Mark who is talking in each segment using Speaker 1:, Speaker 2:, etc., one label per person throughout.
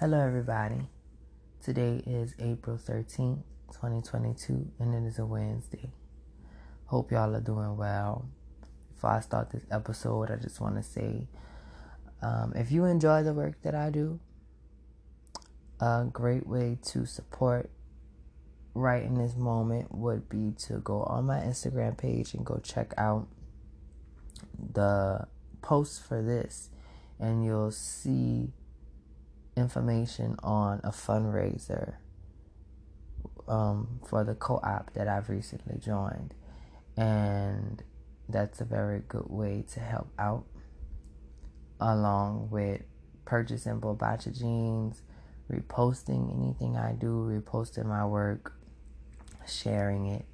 Speaker 1: Hello, everybody. Today is April 13th, 2022, and it is a Wednesday. Hope y'all are doing well. Before I start this episode, I just want to say um, if you enjoy the work that I do, a great way to support right in this moment would be to go on my Instagram page and go check out the post for this, and you'll see information on a fundraiser um, for the co-op that I've recently joined, and that's a very good way to help out, along with purchasing Bobacha jeans, reposting anything I do, reposting my work, sharing it,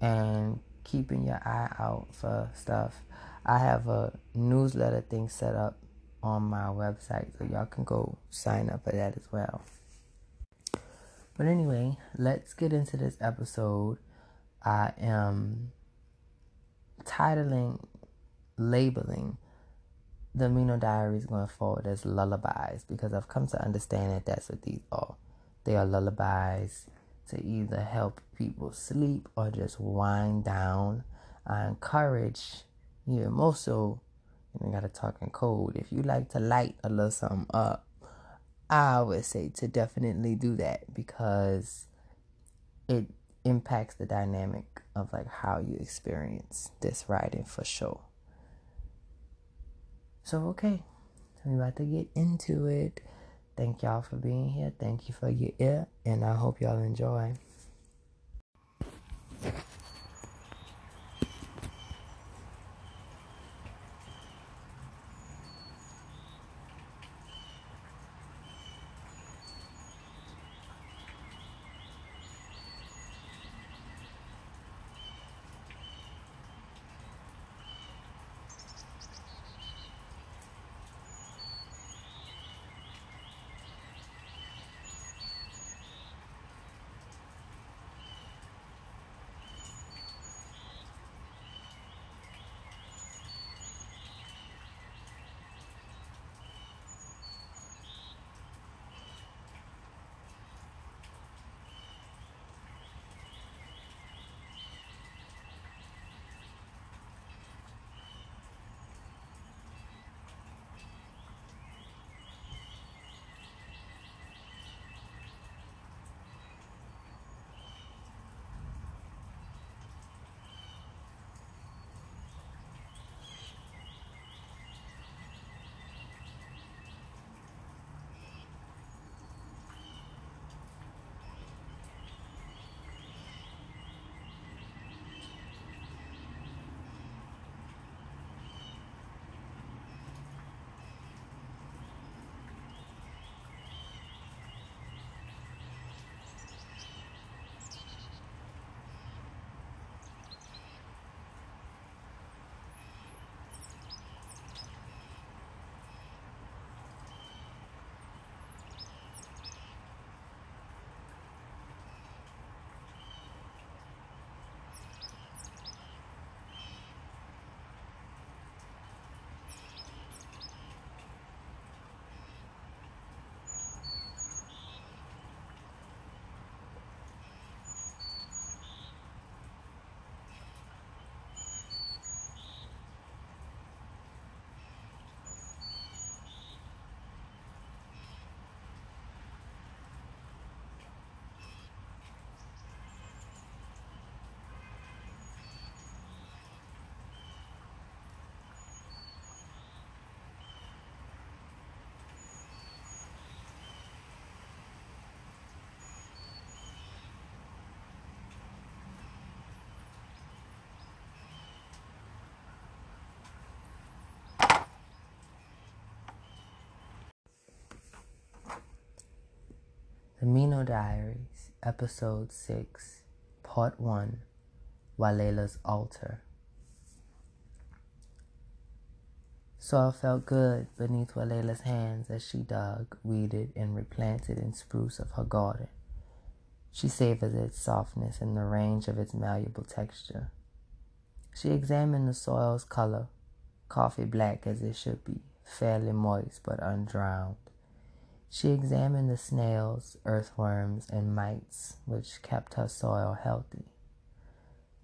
Speaker 1: and keeping your eye out for stuff. I have a newsletter thing set up on my website, so y'all can go sign up for that as well. But anyway, let's get into this episode. I am titling, labeling the Miino Diaries going forward as lullabies because I've come to understand that that's what these are. They are lullabies to either help people sleep or just wind down. I encourage you, more so I gotta talk in code. If you like to light a little something up, I would say to definitely do that because it impacts the dynamic of like how you experience this writing for sure. So okay, we about to get into it. Thank y'all for being here. Thank you for your ear, and I hope y'all enjoy. Miino Diaries, Episode 6, Part 1 Walela's Altar. Soil felt good beneath Walela's hands as she dug, weeded, and replanted and spruce of her garden. She savored its softness and the range of its malleable texture. She examined the soil's color, coffee black as it should be, fairly moist but undrowned. She examined the snails, earthworms, and mites which kept her soil healthy.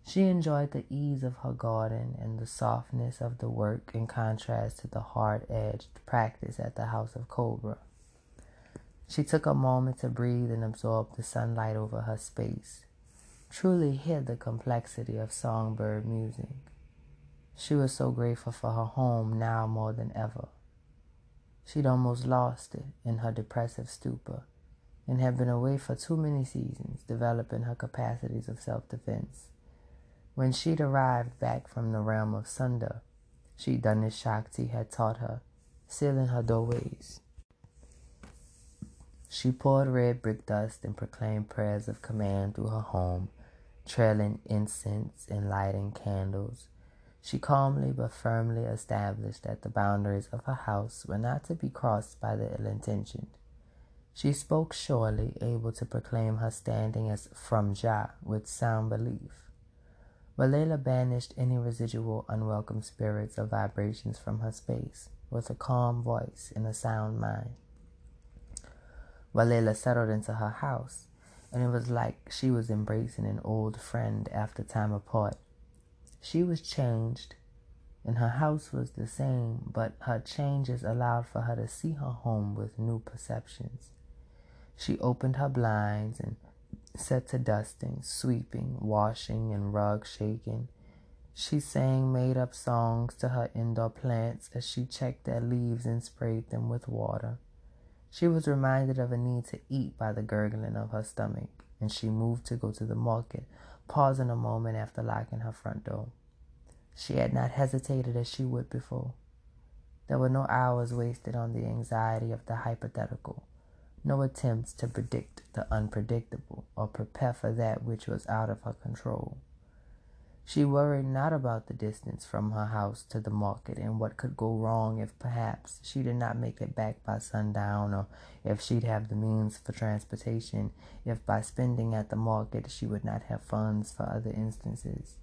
Speaker 1: She enjoyed the ease of her garden and the softness of the work in contrast to the hard edged practice at the House of Cobra. She took a moment to breathe and absorb the sunlight over her space, truly hid the complexity of songbird music. She was so grateful for her home now more than ever. She'd almost lost it in her depressive stupor and had been away for too many seasons, developing her capacities of self defense. When she'd arrived back from the realm of Sunda, she'd done as Shakti had taught her, sealing her doorways. She poured red brick dust and proclaimed prayers of command through her home, trailing incense and lighting candles. She calmly but firmly established that the boundaries of her house were not to be crossed by the ill intentioned. She spoke surely, able to proclaim her standing as from Jah with sound belief. Walela banished any residual unwelcome spirits or vibrations from her space with a calm voice and a sound mind. Walela settled into her house, and it was like she was embracing an old friend after time apart. She was changed, and her house was the same, but her changes allowed for her to see her home with new perceptions. She opened her blinds and set to dusting, sweeping, washing, and rug shaking. She sang made up songs to her indoor plants as she checked their leaves and sprayed them with water. She was reminded of a need to eat by the gurgling of her stomach, and she moved to go to the market, pausing a moment after locking her front door. She had not hesitated as she would before. There were no hours wasted on the anxiety of the hypothetical no attempts to predict the unpredictable or prepare for that which was out of her control. She worried not about the distance from her house to the market and what could go wrong if perhaps she did not make it back by sundown or if she'd have the means for transportation, if by spending at the market she would not have funds for other instances.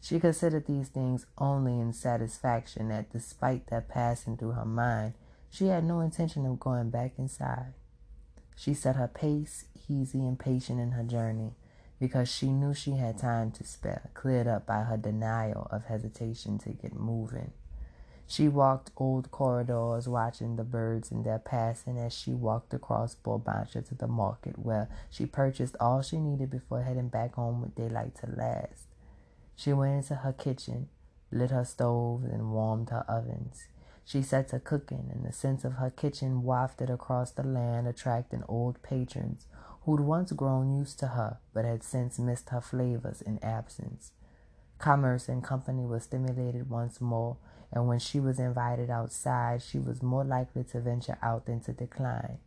Speaker 1: She considered these things only in satisfaction that despite their passing through her mind, she had no intention of going back inside. She set her pace easy and patient in her journey because she knew she had time to spare, cleared up by her denial of hesitation to get moving. She walked old corridors, watching the birds in their passing as she walked across Bulbancha to the market, where she purchased all she needed before heading back home with daylight to last. She went into her kitchen, lit her stove, and warmed her ovens. She set to cooking, and the scent of her kitchen wafted across the land, attracting old patrons who'd once grown used to her but had since missed her flavors in absence. Commerce and company was stimulated once more, and when she was invited outside, she was more likely to venture out than to decline.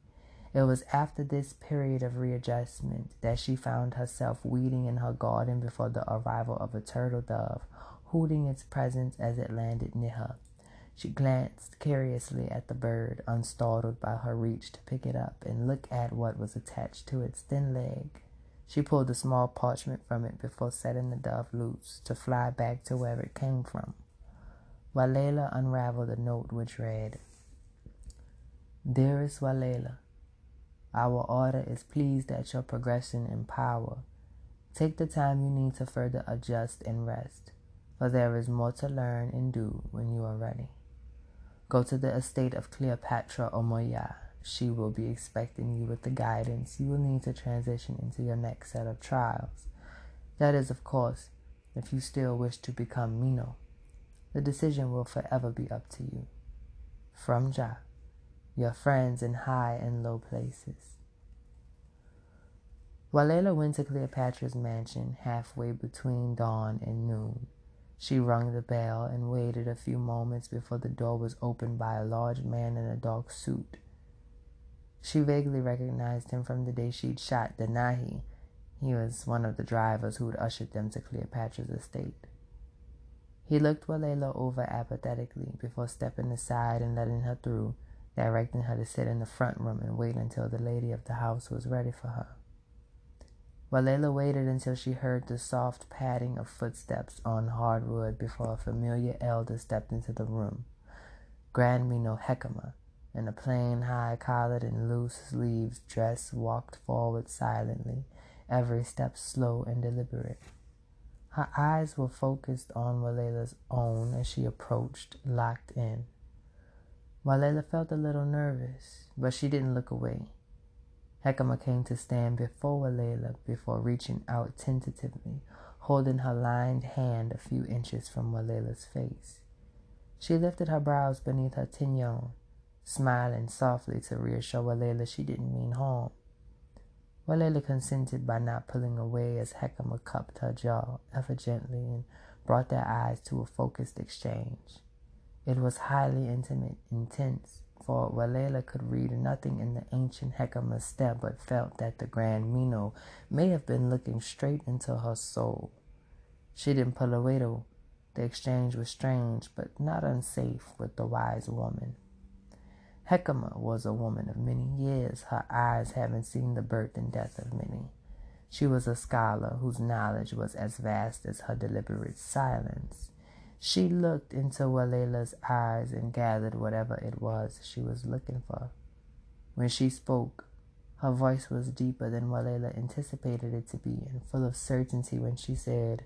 Speaker 1: It was after this period of readjustment that she found herself weeding in her garden before the arrival of a turtle dove, hooting its presence as it landed near her. She glanced curiously at the bird, unstartled by her reach to pick it up and look at what was attached to its thin leg. She pulled a small parchment from it before setting the dove loose to fly back to where it came from. Walela unraveled a note which read, Dearest Walela, our order is pleased at your progression in power. Take the time you need to further adjust and rest, for there is more to learn and do when you are ready. Go to the estate of Cleopatra Omoya. She will be expecting you with the guidance you will need to transition into your next set of trials. That is, of course, if you still wish to become Miino. The decision will forever be up to you. From Jah, your friends in high and low places. Walela went to Cleopatra's mansion halfway between dawn and noon. She rung the bell and waited a few moments before the door was opened by a large man in a dark suit. She vaguely recognized him from the day she'd shot Denahi. He was one of the drivers who'd ushered them to Cleopatra's estate. He looked Walela over apathetically before stepping aside and letting her through, directing her to sit in the front room and wait until the lady of the house was ready for her. Walela waited until she heard the soft padding of footsteps on hardwood before a familiar elder stepped into the room. Grand Miino Hekima, in a plain, high collared and loose sleeved dress, walked forward silently, every step slow and deliberate. Her eyes were focused on Walela's own as she approached, locked in. Walela felt a little nervous, but she didn't look away. Hekima came to stand before Walela before reaching out tentatively, holding her lined hand a few inches from Walela's face. She lifted her brows beneath her tignon, smiling softly to reassure Walela she didn't mean harm. Walela consented by not pulling away as Hekima cupped her jaw ever gently and brought their eyes to a focused exchange. It was highly intimate, intense, for Walela could read nothing in the ancient Hekima's step but felt that the Grand Miino may have been looking straight into her soul. She didn't pull away though. The exchange was strange, but not unsafe with the wise woman. Hekima was a woman of many years, her eyes having seen the birth and death of many. She was a scholar whose knowledge was as vast as her deliberate silence. She looked into Walela's eyes and gathered whatever it was she was looking for. When she spoke, her voice was deeper than Walela anticipated it to be and full of certainty when she said,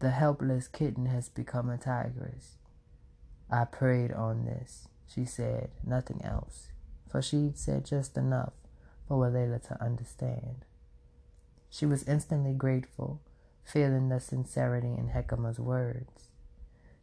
Speaker 1: The helpless kitten has become a tigress. I prayed on this. She said nothing else, for she'd said just enough for Walela to understand. She was instantly grateful, feeling the sincerity in Hekima's words.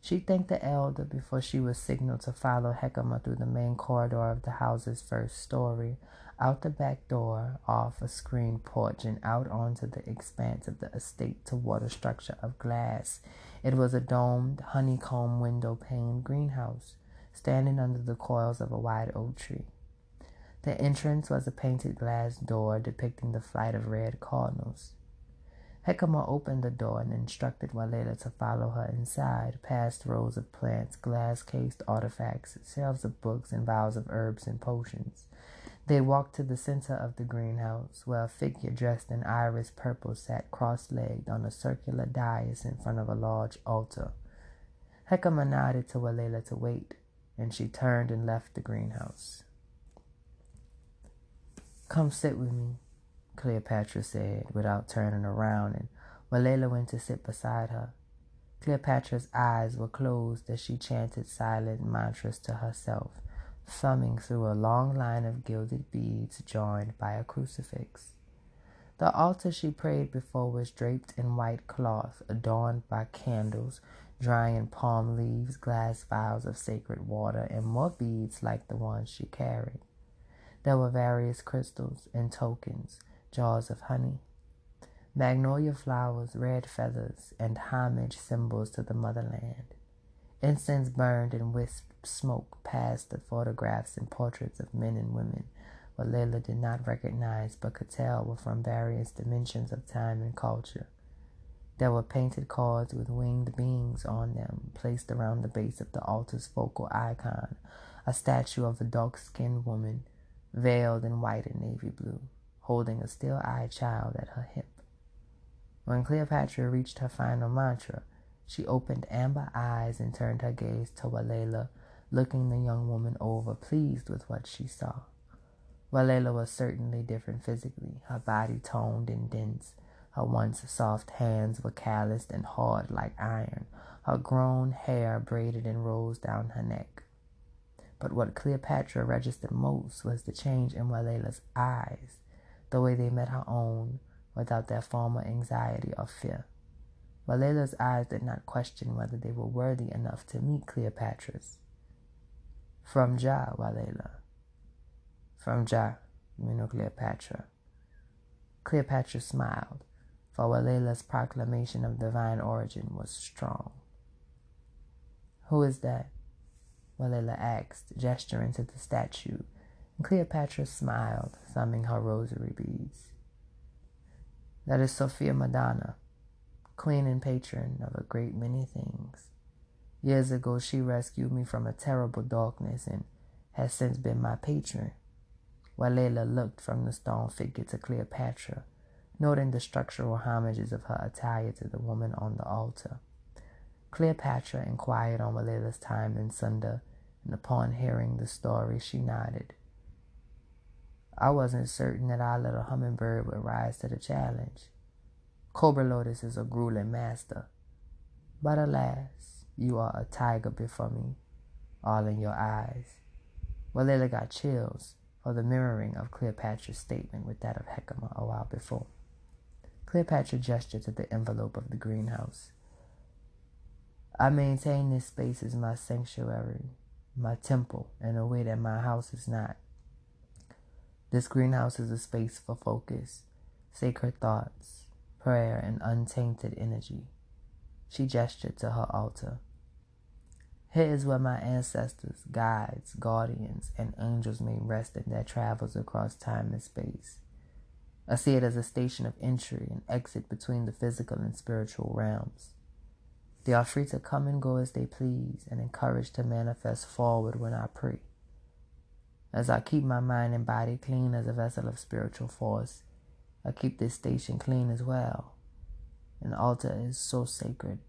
Speaker 1: She thanked the elder before she was signaled to follow Hekima through the main corridor of the house's first story, out the back door, off a screened porch, and out onto the expanse of the estate toward a structure of glass. It was a domed, honeycomb window paned greenhouse standing under the coils of a wide oak tree. The entrance was a painted glass door depicting the flight of red cardinals. Hekima opened the door and instructed Walela to follow her inside, past rows of plants, glass-cased artifacts, shelves of books, and vials of herbs and potions. They walked to the center of the greenhouse, where a figure dressed in iris purple sat cross-legged on a circular dais in front of a large altar. Hekima nodded to Walela to wait and she turned and left the greenhouse. Come sit with me, Cleopatra said without turning around, and Walela went to sit beside her. Cleopatra's eyes were closed as she chanted silent mantras to herself, thumbing through a long line of gilded beads joined by a crucifix. The altar she prayed before was draped in white cloth, adorned by candles drying palm leaves, glass vials of sacred water, and more beads like the ones she carried. There were various crystals and tokens, jars of honey, magnolia flowers, red feathers, and homage symbols to the motherland. Incense burned and wisped smoke past the photographs and portraits of men and women, Walela did not recognize but could tell were from various dimensions of time and culture. There were painted cards with winged beings on them placed around the base of the altar's focal icon, a statue of a dark skinned woman, veiled in white and navy blue, holding a still eyed child at her hip. When Cleopatra reached her final mantra, she opened amber eyes and turned her gaze to Walela, looking the young woman over, pleased with what she saw. Walela was certainly different physically, her body toned and dense, her once soft hands were calloused and hard like iron, her grown hair braided in rolls down her neck. But what Cleopatra registered most was the change in Walela's eyes, the way they met her own without their former anxiety or fear. Walela's eyes did not question whether they were worthy enough to meet Cleopatra's. From Jah, Walela. From Jah, you know Cleopatra. Cleopatra smiled for Walela's proclamation of divine origin was strong. Who is that? Walela asked, gesturing to the statue, and Cleopatra smiled, thumbing her rosary beads. That is Sophia Madonna, queen and patron of a great many things. Years ago, she rescued me from a terrible darkness and has since been my patron. While Walela looked from the stone figure to Cleopatra noting the structural homages of her attire to the woman on the altar. Cleopatra inquired on Walela's time in Sunda and upon hearing the story, she nodded. I wasn't certain that our little hummingbird would rise to the challenge. Cobra Lotus is a grueling master. But alas, you are a tiger before me, all in your eyes. Walela got chills for the mirroring of Cleopatra's statement with that of Hekima a while before. Cleopatra gestured to the envelope of the greenhouse. I maintain this space as my sanctuary, my temple, in a way that my house is not. This greenhouse is a space for focus, sacred thoughts, prayer, and untainted energy. She gestured to her altar. Here is where my ancestors, guides, guardians, and angels may rest in their travels across time and space. I see it as a station of entry and exit between the physical and spiritual realms. They are free to come and go as they please and encouraged to manifest forward when I pray. As I keep my mind and body clean as a vessel of spiritual force, I keep this station clean as well. An altar is so sacred.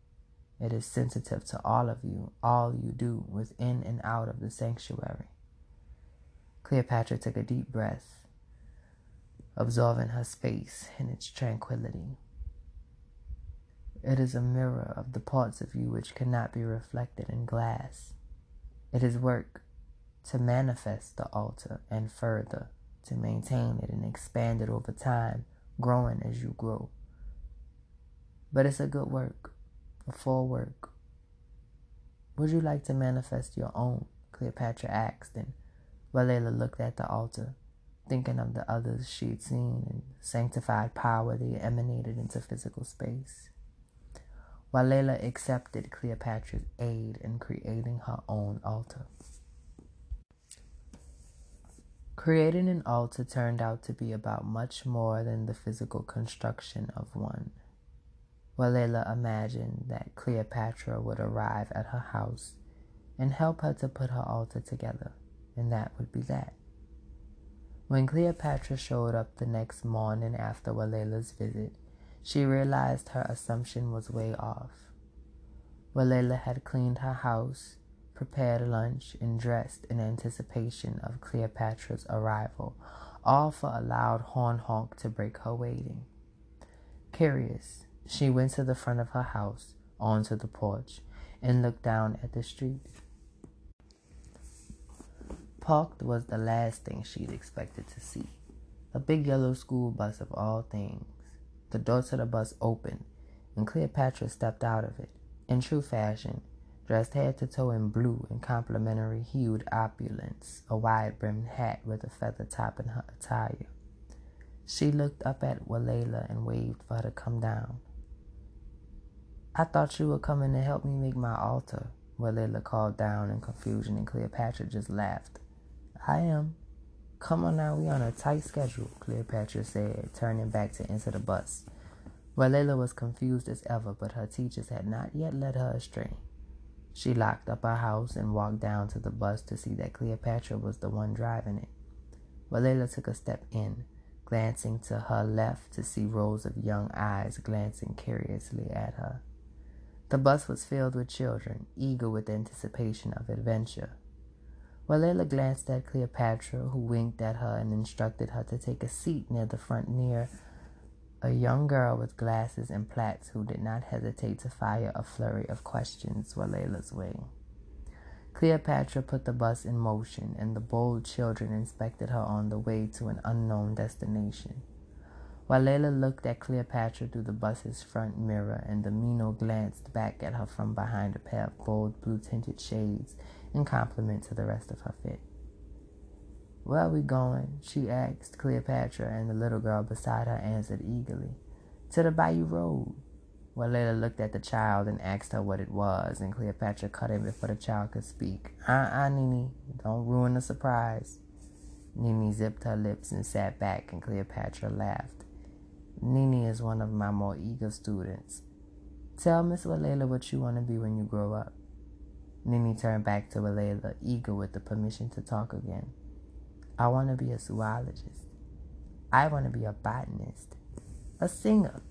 Speaker 1: It is sensitive to all of you, all you do within and out of the sanctuary. Cleopatra took a deep breath, absorbing her space in its tranquility. It is a mirror of the parts of you which cannot be reflected in glass. It is work to manifest the altar and further to maintain it and expand it over time, growing as you grow. But it's a good work, a full work. Would you like to manifest your own? Cleopatra asked, and Walela looked at the altar, thinking of the others she had seen and sanctified power they emanated into physical space. Walela accepted Cleopatra's aid in creating her own altar. Creating an altar turned out to be about much more than the physical construction of one. Walela imagined that Cleopatra would arrive at her house and help her to put her altar together, and that would be that. When Cleopatra showed up the next morning after Walela's visit, she realized her assumption was way off. Walela had cleaned her house, prepared lunch, and dressed in anticipation of Cleopatra's arrival, all for a loud horn honk to break her waiting. Curious, she went to the front of her house, onto the porch, and looked down at the street. Parked was the last thing she'd expected to see. A big yellow school bus of all things. The door to the bus opened, and Cleopatra stepped out of it, in true fashion, dressed head to toe in blue and complementary hued opulence, a wide brimmed hat with a feather top in her attire. She looked up at Walela and waved for her to come down. I thought you were coming to help me make my altar, Walela called down in confusion, and Cleopatra just laughed. I am. Come on now, we on a tight schedule, Cleopatra said, turning back to enter the bus. Walela was confused as ever, but her teachers had not yet led her astray. She locked up her house and walked down to the bus to see that Cleopatra was the one driving it. Walela took a step in, glancing to her left to see rows of young eyes glancing curiously at her. The bus was filled with children, eager with anticipation of adventure. Walela glanced at Cleopatra, who winked at her and instructed her to take a seat near the front near a young girl with glasses and plaits who did not hesitate to fire a flurry of questions Walela's way. Cleopatra put the bus in motion, and the bold children inspected her on the way to an unknown destination. Walela looked at Cleopatra through the bus's front mirror, and the Miino glanced back at her from behind a pair of bold blue tinted shades in compliment to the rest of her fit. Where are we going? she asked Cleopatra, and the little girl beside her answered eagerly. To the Bayou Road. Walela looked at the child and asked her what it was, and Cleopatra cut in before the child could speak. Uh-uh, Nini, don't ruin the surprise. Nini zipped her lips and sat back, and Cleopatra laughed. Nini is one of my more eager students. Tell Miss Walela what you want to be when you grow up. Nini turned back to Walela, eager with the permission to talk again. I want to be a zoologist. I want to be a botanist. A singer.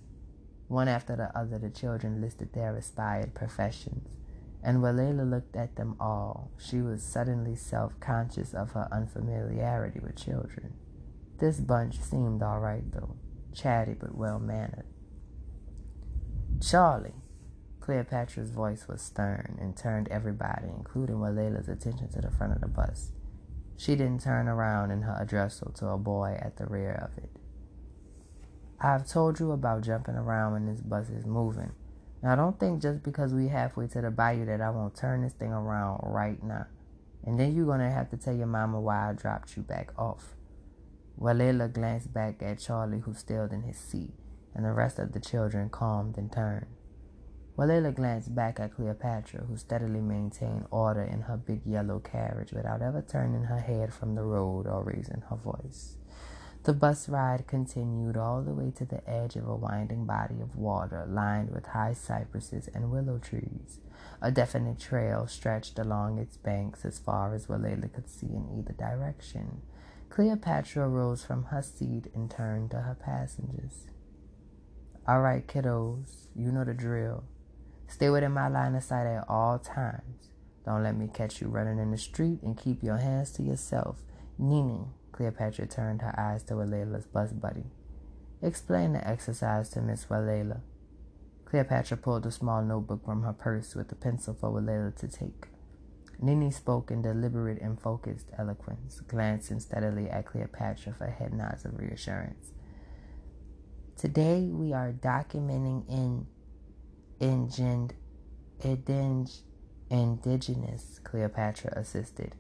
Speaker 1: One after the other, the children listed their aspired professions, And Walela looked at them all, she was suddenly self conscious of her unfamiliarity with children. This bunch seemed all right, though, chatty but well mannered. Charlie, Cleopatra's voice was stern and turned everybody, including Walela's attention to the front of the bus. She didn't turn around in her addressal to a boy at the rear of it. I've told you about jumping around when this bus is moving. Now, don't think just because we halfway to the bayou that I won't turn this thing around right now. And then you're going to have to tell your mama why I dropped you back off. Walela glanced back at Charlie, who stilled in his seat, and the rest of the children calmed and turned. Walela glanced back at Cleopatra, who steadily maintained order in her big yellow carriage without ever turning her head from the road or raising her voice. The bus ride continued all the way to the edge of a winding body of water lined with high cypresses and willow trees. A definite trail stretched along its banks as far as Walela could see in either direction. Cleopatra rose from her seat and turned to her passengers. All right, kiddos, you know the drill. Stay within my line of sight at all times. Don't let me catch you running in the street and keep your hands to yourself. Nini, Cleopatra turned her eyes to Walela's bus buddy. Explain the exercise to Miss Walela. Cleopatra pulled a small notebook from her purse with a pencil for Walela to take. Nini spoke in deliberate and focused eloquence, glancing steadily at Cleopatra for head nods of reassurance. Today we are documenting in indigenous, Cleopatra assisted,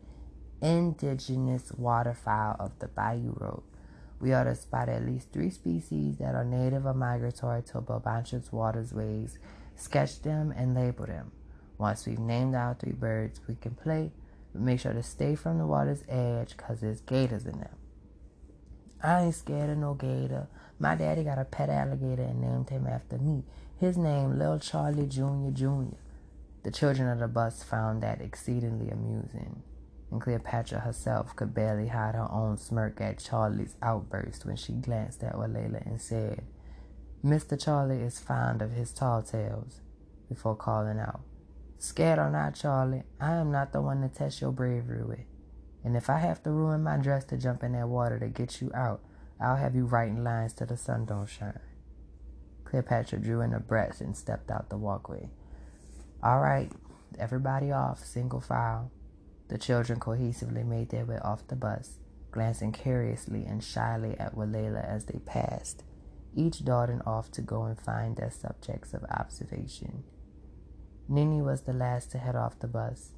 Speaker 1: indigenous waterfowl of the Bayou Road. We ought to spot at least three species that are native or migratory to Bulbancha's waterways, sketch them, and label them. Once we've named our three birds, we can play, but make sure to stay from the water's edge because there's gators in them. I ain't scared of no gator. My daddy got a pet alligator and named him after me. His name, Lil Charlie Jr. Jr. The children of the bus found that exceedingly amusing and Cleopatra herself could barely hide her own smirk at Charlie's outburst when she glanced at Walela and said, Mr. Charlie is fond of his tall tales, before calling out, Scared or not, Charlie, I am not the one to test your bravery with. And if I have to ruin my dress to jump in that water to get you out, I'll have you writing lines till the sun don't shine. Cleopatra drew in a breath and stepped out the walkway. All right, everybody off, single file. The children cohesively made their way off the bus, glancing curiously and shyly at Walela as they passed, each darting off to go and find their subjects of observation. Nini was the last to head off the bus,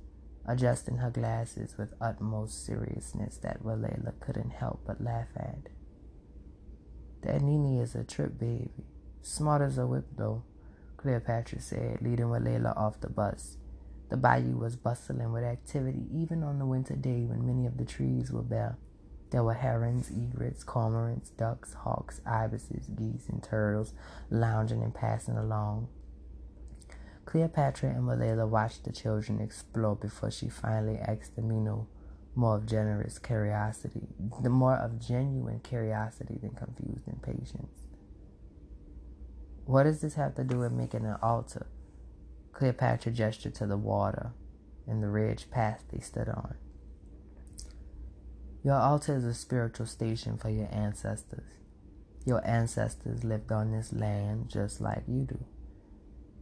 Speaker 1: adjusting her glasses with utmost seriousness that Walela couldn't help but laugh at. That Nini is a trip baby, smart as a whip though, Cleopatra said, leading Walela off the bus the bayou was bustling with activity even on the winter day when many of the trees were bare. There were herons, egrets, cormorants, ducks, hawks, ibises, geese, and turtles lounging and passing along. Cleopatra and Walela watched the children explore before she finally asked the more of generous curiosity, the more of genuine curiosity than confused impatience. What does this have to do with making an altar? Cleopatra gestured to the water and the ridge path they stood on. Your altar is a spiritual station for your ancestors. Your ancestors lived on this land just like you do.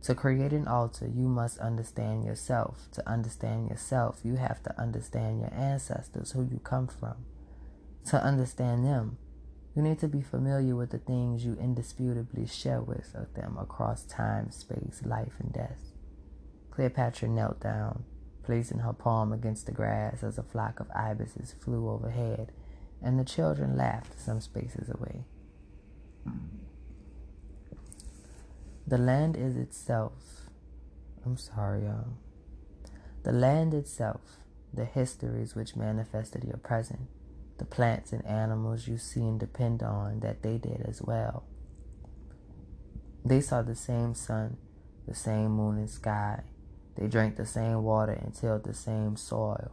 Speaker 1: To create an altar, you must understand yourself. To understand yourself, you have to understand your ancestors, who you come from. To understand them, you need to be familiar with the things you indisputably share with them across time, space, life, and death. Cleopatra knelt down, placing her palm against the grass as a flock of ibises flew overhead, and the children laughed some spaces away. The land is itself. I'm sorry, y'all. The land itself, the histories which manifested your present, the plants and animals you see and depend on that they did as well. They saw the same sun, the same moon and sky, they drank the same water and tilled the same soil.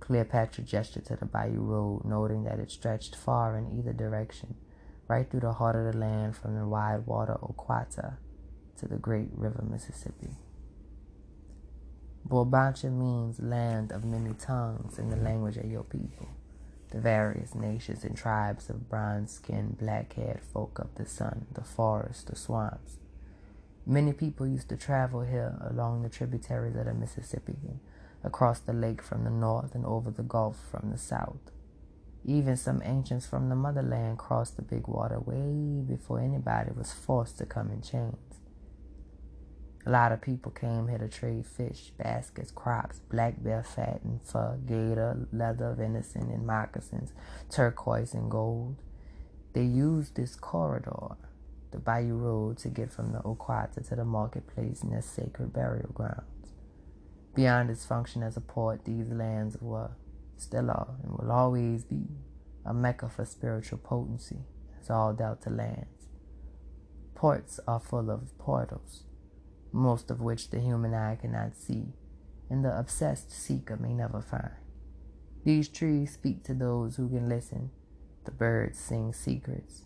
Speaker 1: Cleopatra gestured to the bayou road, noting that it stretched far in either direction, right through the heart of the land from the wide water Oquata to the great river Mississippi. Bulbancha means land of many tongues in the language of your people, the various nations and tribes of bronze skinned, black haired folk of the sun, the forests, the swamps. Many people used to travel here along the tributaries of the Mississippi, across the lake from the north and over the Gulf from the south. Even some ancients from the motherland crossed the big water way before anybody was forced to come in chains. A lot of people came here to trade fish, baskets, crops, black bear fat and fur, gator, leather, venison, and moccasins, turquoise and gold. They used this corridor, the Bayou Road, to get from the Oquata to the marketplace and their sacred burial grounds. Beyond its function as a port, these lands were, still are, and will always be a mecca for spiritual potency, as all Delta lands. Ports are full of portals most of which the human eye cannot see, and the obsessed seeker may never find. These trees speak to those who can listen. The birds sing secrets.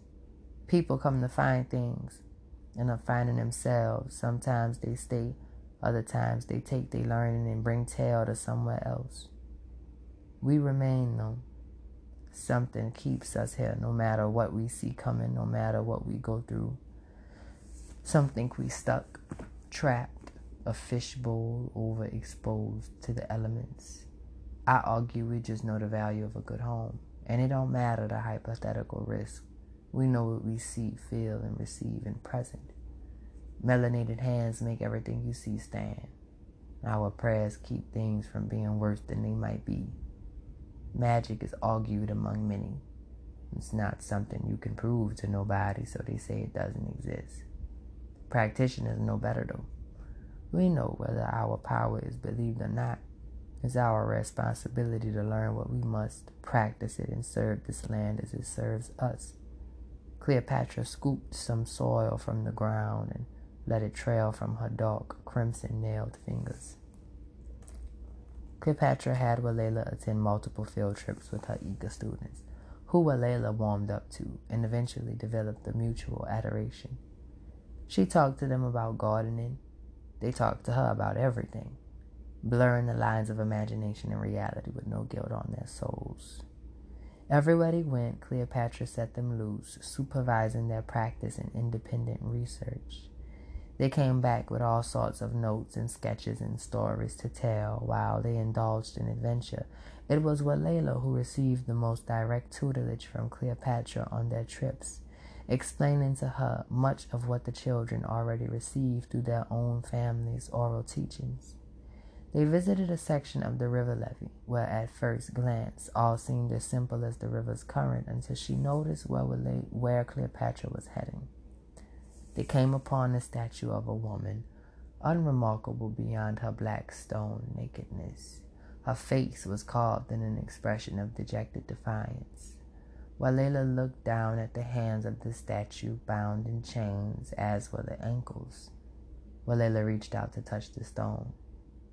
Speaker 1: People come to find things, and of finding themselves, sometimes they stay, other times they take their learning and bring tale to somewhere else. We remain though. Something keeps us here no matter what we see coming, no matter what we go through. Some think we stuck trapped, a fishbowl overexposed to the elements. I argue we just know the value of a good home, and it don't matter the hypothetical risk. We know what we see, feel, and receive in present. Melanated hands make everything you see stand. Our prayers keep things from being worse than they might be. Magic is argued among many. It's not something you can prove to nobody, so they say it doesn't exist. Practitioners know better though. We know whether our power is believed or not. It's our responsibility to learn what we must, practice it, and serve this land as it serves us. Cleopatra scooped some soil from the ground and let it trail from her dark, crimson nailed fingers. Cleopatra had Walela attend multiple field trips with her eager students, who Walela warmed up to and eventually developed a mutual adoration. She talked to them about gardening. They talked to her about everything, blurring the lines of imagination and reality with no guilt on their souls. Everywhere they went, Cleopatra set them loose, supervising their practice and independent research. They came back with all sorts of notes and sketches and stories to tell while they indulged in adventure. It was Walela who received the most direct tutelage from Cleopatra on their trips explaining to her much of what the children already received through their own families' oral teachings. They visited a section of the river levee where, at first glance, all seemed as simple as the river's current until she noticed where, where Cleopatra was heading. They came upon the statue of a woman, unremarkable beyond her black stone nakedness. Her face was carved in an expression of dejected defiance. Walela looked down at the hands of the statue bound in chains, as were the ankles. Walela reached out to touch the stone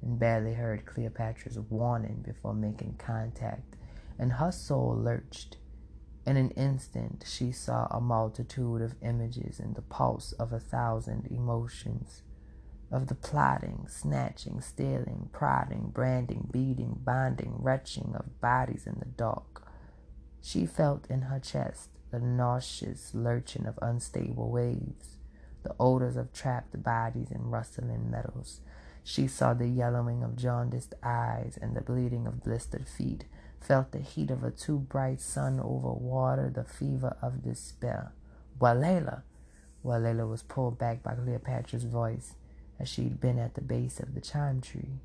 Speaker 1: and barely heard Cleopatra's warning before making contact, and her soul lurched. In an instant, she saw a multitude of images and the pulse of a thousand emotions of the plotting, snatching, stealing, prodding, branding, beating, bonding, retching of bodies in the dark she felt in her chest the nauseous lurching of unstable waves, the odors of trapped bodies and rustling metals. She saw the yellowing of jaundiced eyes and the bleeding of blistered feet, felt the heat of a too bright sun over water, the fever of despair. Walela! Walela was pulled back by Cleopatra's voice as she'd been at the base of the chime tree.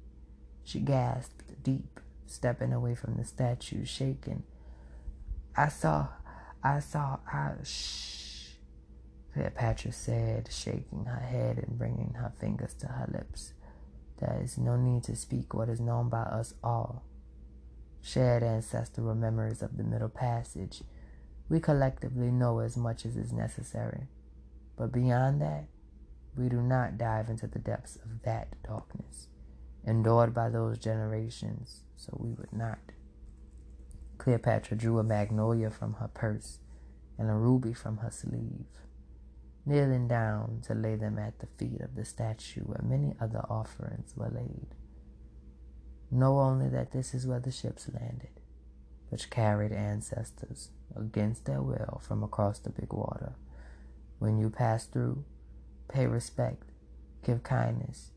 Speaker 1: She gasped deep, stepping away from the statue, shaken I saw, I saw, I, shh, Cleopatra said, shaking her head and bringing her fingers to her lips. There is no need to speak what is known by us all. Shared ancestral memories of the Middle Passage, we collectively know as much as is necessary. But beyond that, we do not dive into the depths of that darkness, endured by those generations, so we would not. Cleopatra drew a magnolia from her purse and a ruby from her sleeve, kneeling down to lay them at the feet of the statue where many other offerings were laid. Know only that this is where the ships landed, which carried ancestors against their will from across the big water. When you pass through, pay respect, give kindness,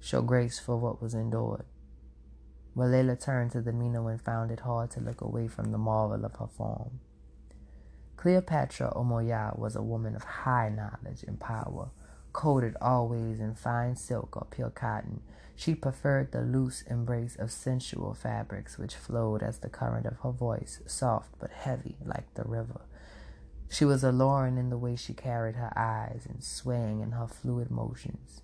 Speaker 1: show grace for what was endured. Walela turned to the Miino and found it hard to look away from the marvel of her form. Cleopatra Omoya was a woman of high knowledge and power, coated always in fine silk or pure cotton. She preferred the loose embrace of sensual fabrics which flowed as the current of her voice, soft but heavy like the river. She was alluring in the way she carried her eyes and swaying in her fluid motions.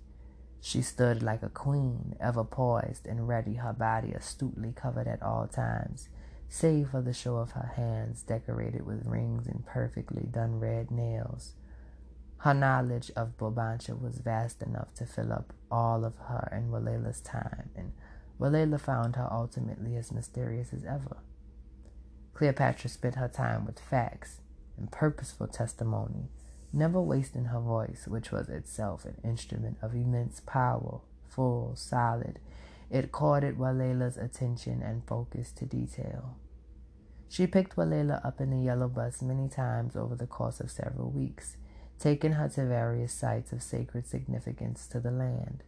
Speaker 1: She stood like a queen, ever poised and ready, her body astutely covered at all times, save for the show of her hands decorated with rings and perfectly done red nails. Her knowledge of Bulbancha was vast enough to fill up all of her and Walela's time, and Walela found her ultimately as mysterious as ever. Cleopatra spent her time with facts and purposeful testimony never wasting her voice, which was itself an instrument of immense power, full, solid. It courted Walela's attention and focus to detail. She picked Walela up in the yellow bus many times over the course of several weeks, taking her to various sites of sacred significance to the land,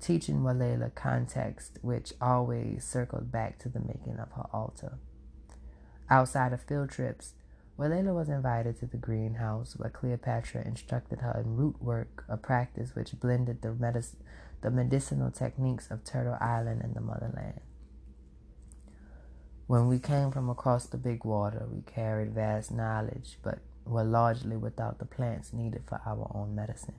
Speaker 1: teaching Walela context, which always circled back to the making of her altar. Outside of field trips, Walela was invited to the greenhouse where Cleopatra instructed her in root work, a practice which blended the, medic- the medicinal techniques of Turtle Island and the motherland. When we came from across the big water, we carried vast knowledge, but were largely without the plants needed for our own medicine.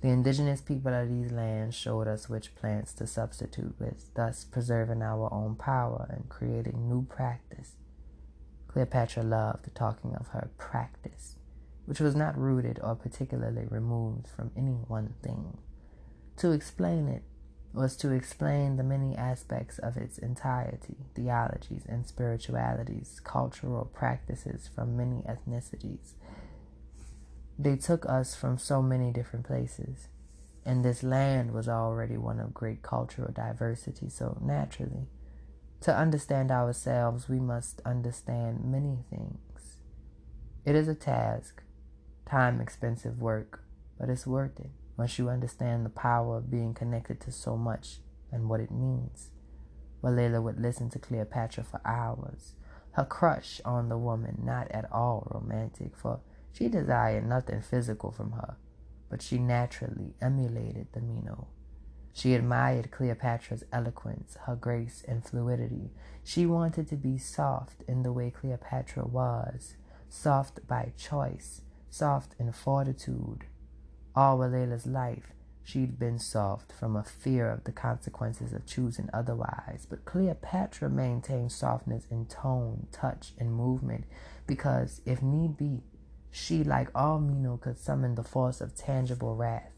Speaker 1: The indigenous people of these lands showed us which plants to substitute with, thus preserving our own power and creating new practice Cleopatra loved talking of her practice, which was not rooted or particularly removed from any one thing. To explain it was to explain the many aspects of its entirety, theologies and spiritualities, cultural practices from many ethnicities. They took us from so many different places, and this land was already one of great cultural diversity, so naturally, to understand ourselves, we must understand many things. It is a task, time expensive work, but it's worth it once you understand the power of being connected to so much and what it means. Walela would listen to Cleopatra for hours, her crush on the woman not at all romantic, for she desired nothing physical from her, but she naturally emulated the Miino. She admired Cleopatra's eloquence, her grace and fluidity. She wanted to be soft in the way Cleopatra was, soft by choice, soft in fortitude. All Walela's life, she'd been soft from a fear of the consequences of choosing otherwise. But Cleopatra maintained softness in tone, touch, and movement because, if need be, she, like all Miino, could summon the force of tangible wrath.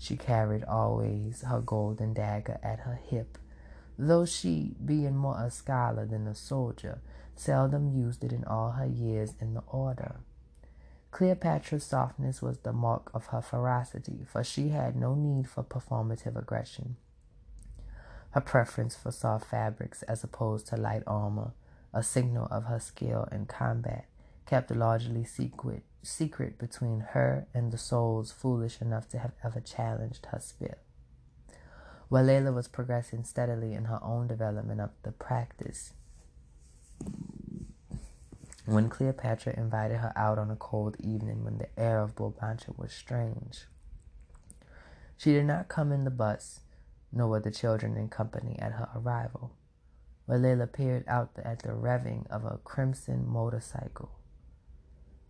Speaker 1: She carried always her golden dagger at her hip, though she, being more a scholar than a soldier, seldom used it in all her years in the order. Cleopatra's softness was the mark of her ferocity, for she had no need for performative aggression. Her preference for soft fabrics as opposed to light armor, a signal of her skill in combat, kept largely secret secret between her and the souls foolish enough to have ever challenged her spirit. While Walela was progressing steadily in her own development of the practice. When Cleopatra invited her out on a cold evening when the air of Bulbancha was strange, she did not come in the bus, nor were the children in company at her arrival. Walela peered out at the revving of a crimson motorcycle.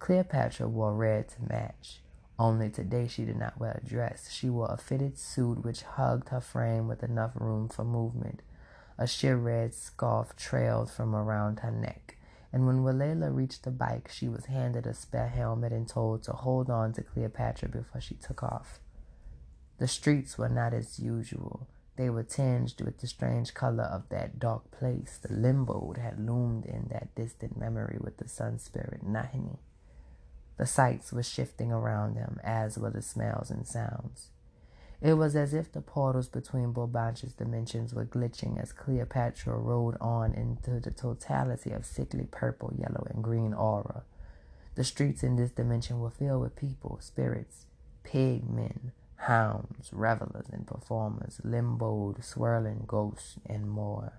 Speaker 1: Cleopatra wore red to match. Only today she did not wear a dress. She wore a fitted suit which hugged her frame with enough room for movement. A sheer red scarf trailed from around her neck. And when Walela reached the bike, she was handed a spare helmet and told to hold on to Cleopatra before she took off. The streets were not as usual. They were tinged with the strange color of that dark place. The limbo had loomed in that distant memory with the sun spirit Nahini. The sights were shifting around them, as were the smells and sounds. It was as if the portals between Bulbancha's dimensions were glitching as Cleopatra rode on into the totality of sickly purple, yellow, and green aura. The streets in this dimension were filled with people, spirits, pig men, hounds, revelers, and performers, limboed, swirling ghosts, and more.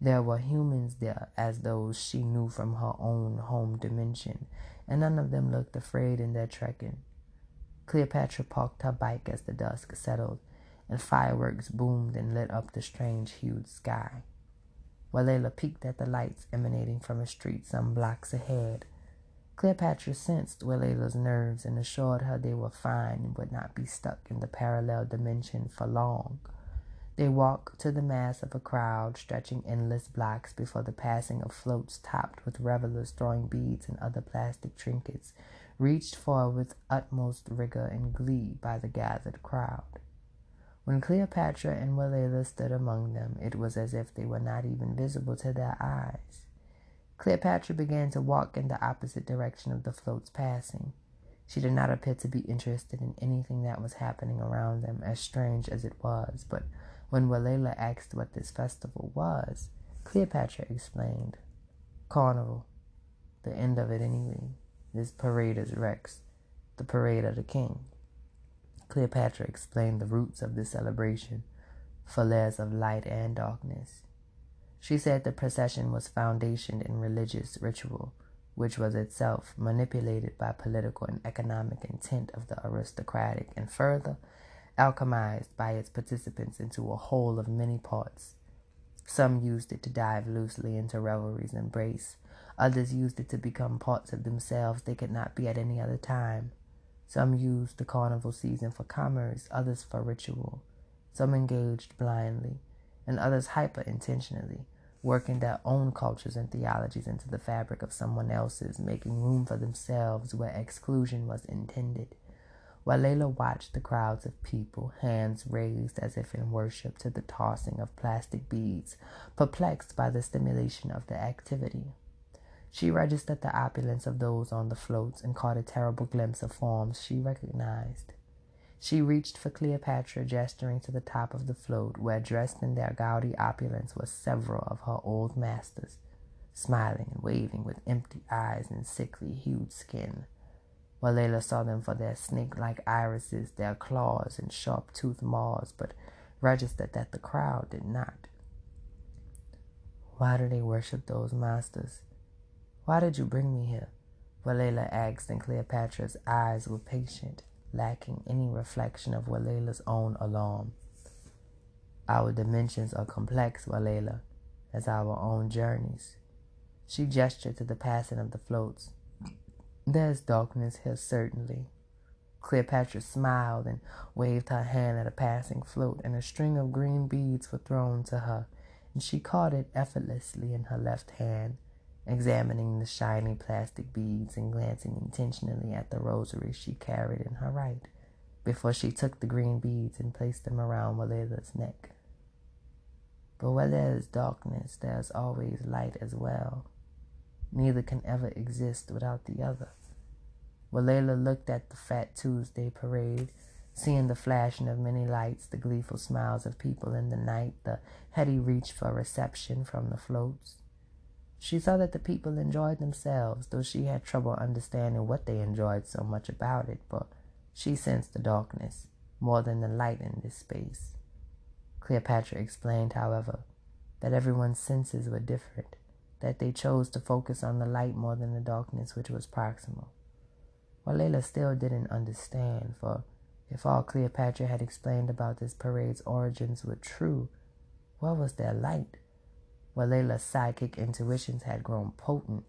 Speaker 1: There were humans there, as those she knew from her own home dimension, and none of them looked afraid in their trekking. Cleopatra parked her bike as the dusk settled, and fireworks boomed and lit up the strange hued sky. Walela peeked at the lights emanating from a street some blocks ahead. Cleopatra sensed Walela's nerves and assured her they were fine and would not be stuck in the parallel dimension for long. They walked to the mass of a crowd stretching endless blocks before the passing of floats topped with revelers throwing beads and other plastic trinkets reached for with utmost rigor and glee by the gathered crowd. When Cleopatra and Walela stood among them, it was as if they were not even visible to their eyes. Cleopatra began to walk in the opposite direction of the float's passing. She did not appear to be interested in anything that was happening around them, as strange as it was. But when Walela asked what this festival was, Cleopatra explained. Carnival. The end of it, anyway. This parade is Rex, the parade of the king. Cleopatra explained the roots of this celebration, falaise of light and darkness. She said the procession was foundationed in religious ritual, which was itself manipulated by political and economic intent of the aristocratic, and further alchemized by its participants into a whole of many parts. Some used it to dive loosely into revelry's embrace, Others used it to become parts of themselves they could not be at any other time. Some used the carnival season for commerce, others for ritual. Some engaged blindly, and others hyper intentionally, working their own cultures and theologies into the fabric of someone else's, making room for themselves where exclusion was intended. Walela watched the crowds of people, hands raised as if in worship to the tossing of plastic beads, perplexed by the stimulation of the activity. She registered the opulence of those on the floats and caught a terrible glimpse of forms she recognized. She reached for Cleopatra, gesturing to the top of the float, where dressed in their gaudy opulence were several of her old masters, smiling and waving with empty eyes and sickly hued skin. Walela saw them for their snake like irises, their claws, and sharp toothed maws, but registered that the crowd did not. Why do they worship those masters? Why did you bring me here? Walela asked, and Cleopatra's eyes were patient, lacking any reflection of Walela's own alarm. Our dimensions are complex, Walela, as our own journeys. She gestured to the passing of the floats. There's darkness here, certainly. Cleopatra smiled and waved her hand at a passing float, and a string of green beads were thrown to her, and she caught it effortlessly in her left hand examining the shiny plastic beads and glancing intentionally at the rosary she carried in her right before she took the green beads and placed them around Walela's neck. But where there is darkness, there is always light as well. Neither can ever exist without the other. Walela looked at the Fat Tuesday parade, seeing the flashing of many lights, the gleeful smiles of people in the night, the heady reach for reception from the floats. She saw that the people enjoyed themselves, though she had trouble understanding what they enjoyed so much about it, but she sensed the darkness more than the light in this space. Cleopatra explained, however, that everyone's senses were different, that they chose to focus on the light more than the darkness which was proximal. Walela still didn't understand, for if all Cleopatra had explained about this parade's origins were true, what was their light? Walela's psychic intuitions had grown potent,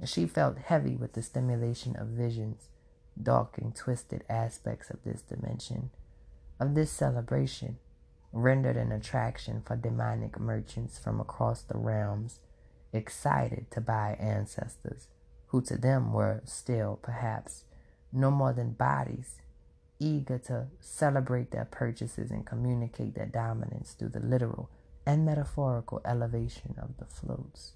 Speaker 1: and she felt heavy with the stimulation of visions, dark and twisted aspects of this dimension, of this celebration, rendered an attraction for demonic merchants from across the realms, excited to buy ancestors, who to them were still, perhaps, no more than bodies, eager to celebrate their purchases and communicate their dominance through the literal and metaphorical elevation of the floats.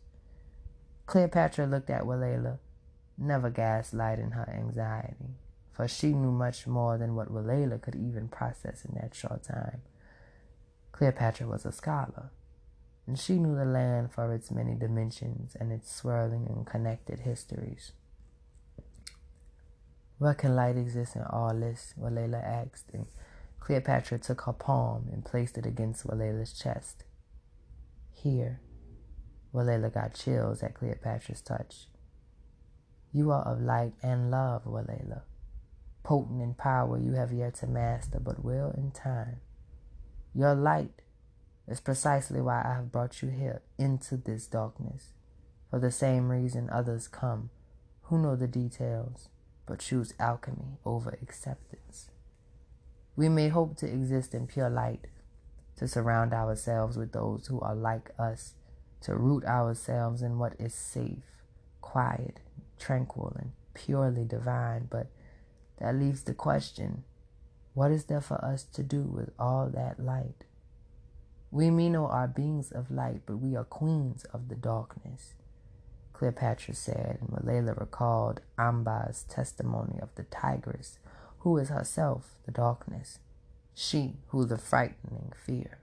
Speaker 1: Cleopatra looked at Walela, never gaslighting her anxiety, for she knew much more than what Walela could even process in that short time. Cleopatra was a scholar, and she knew the land for its many dimensions and its swirling and connected histories. What can light exist in all this? Walela asked, and Cleopatra took her palm and placed it against Walela's chest. Here, Walela got chills at Cleopatra's touch. You are of light and love, Walela. Potent in power you have yet to master, but will in time. Your light is precisely why I have brought you here into this darkness. For the same reason others come who know the details, but choose alchemy over acceptance. We may hope to exist in pure light, to surround ourselves with those who are like us, to root ourselves in what is safe, quiet, tranquil, and purely divine, but that leaves the question what is there for us to do with all that light? We Miino are beings of light, but we are queens of the darkness. Cleopatra said, and Walela recalled Amba's testimony of the tigress, who is herself the darkness, she who the frightening fear.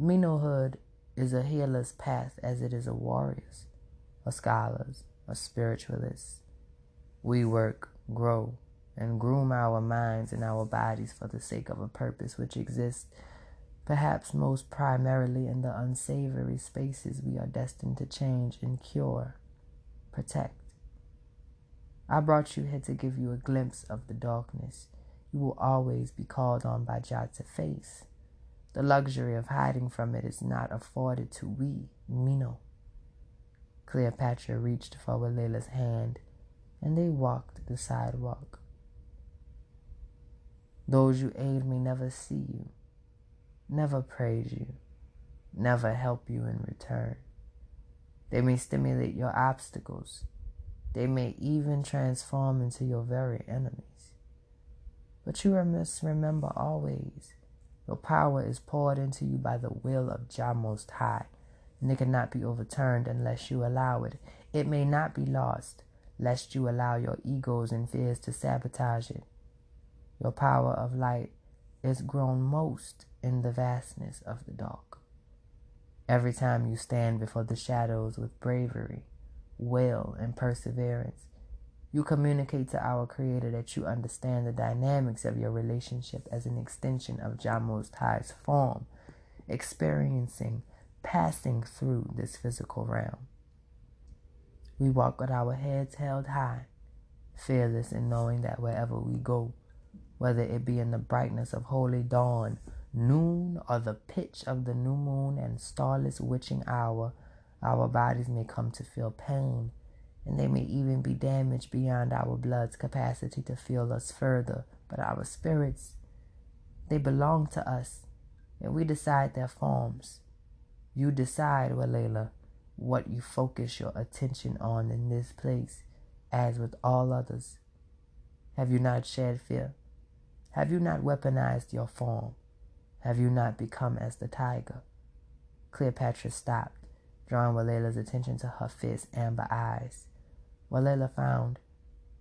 Speaker 1: Miinohood is a healer's path as it is a warrior's, a scholar's, a spiritualist. We work, grow, and groom our minds and our bodies for the sake of a purpose which exists perhaps most primarily in the unsavory spaces we are destined to change and cure, protect. I brought you here to give you a glimpse of the darkness you will always be called on by Jah to face. The luxury of hiding from it is not afforded to we, Miino. Cleopatra reached for Walela's hand, and they walked the sidewalk. Those you aid may never see you, never praise you, never help you in return. They may stimulate your obstacles. They may even transform into your very enemies. But you must remember always your power is poured into you by the will of Jah Most High, and it cannot be overturned unless you allow it. It may not be lost, lest you allow your egos and fears to sabotage it. Your power of light is grown most in the vastness of the dark. Every time you stand before the shadows with bravery, will, and perseverance, you communicate to our Creator that you understand the dynamics of your relationship as an extension of Jah Most High's form, experiencing, passing through this physical realm. We walk with our heads held high, fearless in knowing that wherever we go, whether it be in the brightness of holy dawn, noon, or the pitch of the new moon and starless witching hour, our bodies may come to feel pain, and they may even be damaged beyond our blood's capacity to feel us further. But our spirits, they belong to us, and we decide their forms. You decide, Walela, what you focus your attention on in this place, as with all others. Have you not shed fear? Have you not weaponized your form? Have you not become as the tiger? Cleopatra stopped, drawing Walela's attention to her fierce amber eyes. Walela found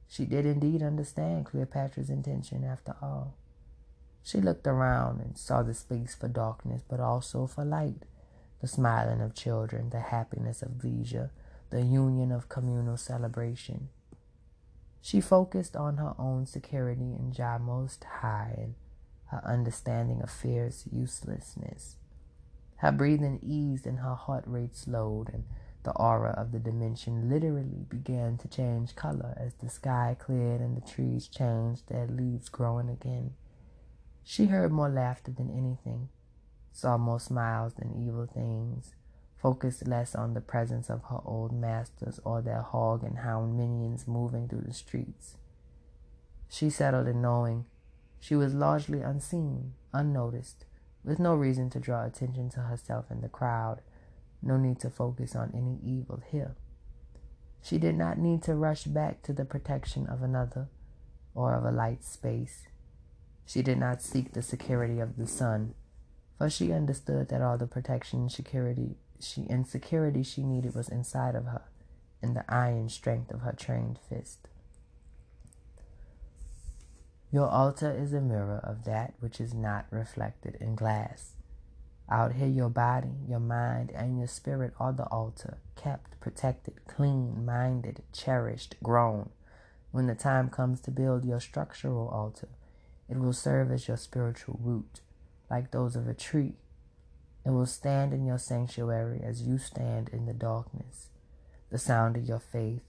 Speaker 1: she did indeed understand Cleopatra's intention after all. She looked around and saw the space for darkness, but also for light, the smiling of children, the happiness of leisure, the union of communal celebration. She focused on her own security in Jah Most High and her understanding of fear's uselessness. Her breathing eased and her heart rate slowed, and the aura of the dimension literally began to change color as the sky cleared and the trees changed, their leaves growing again. She heard more laughter than anything, saw more smiles than evil things, focused less on the presence of her old masters or their hog and hound minions moving through the streets. She settled in knowing she was largely unseen, unnoticed, with no reason to draw attention to herself in the crowd, no need to focus on any evil here. She did not need to rush back to the protection of another or of a light space. She did not seek the security of the sun, for she understood that all the protection and security she and security she needed was inside of her, in the iron strength of her trained fist. Your altar is a mirror of that which is not reflected in glass. Out here, your body, your mind, and your spirit are the altar, kept, protected, clean, minded, cherished, grown. When the time comes to build your structural altar, it will serve as your spiritual root, like those of a tree. It will stand in your sanctuary as you stand in the darkness. The sound of your faith,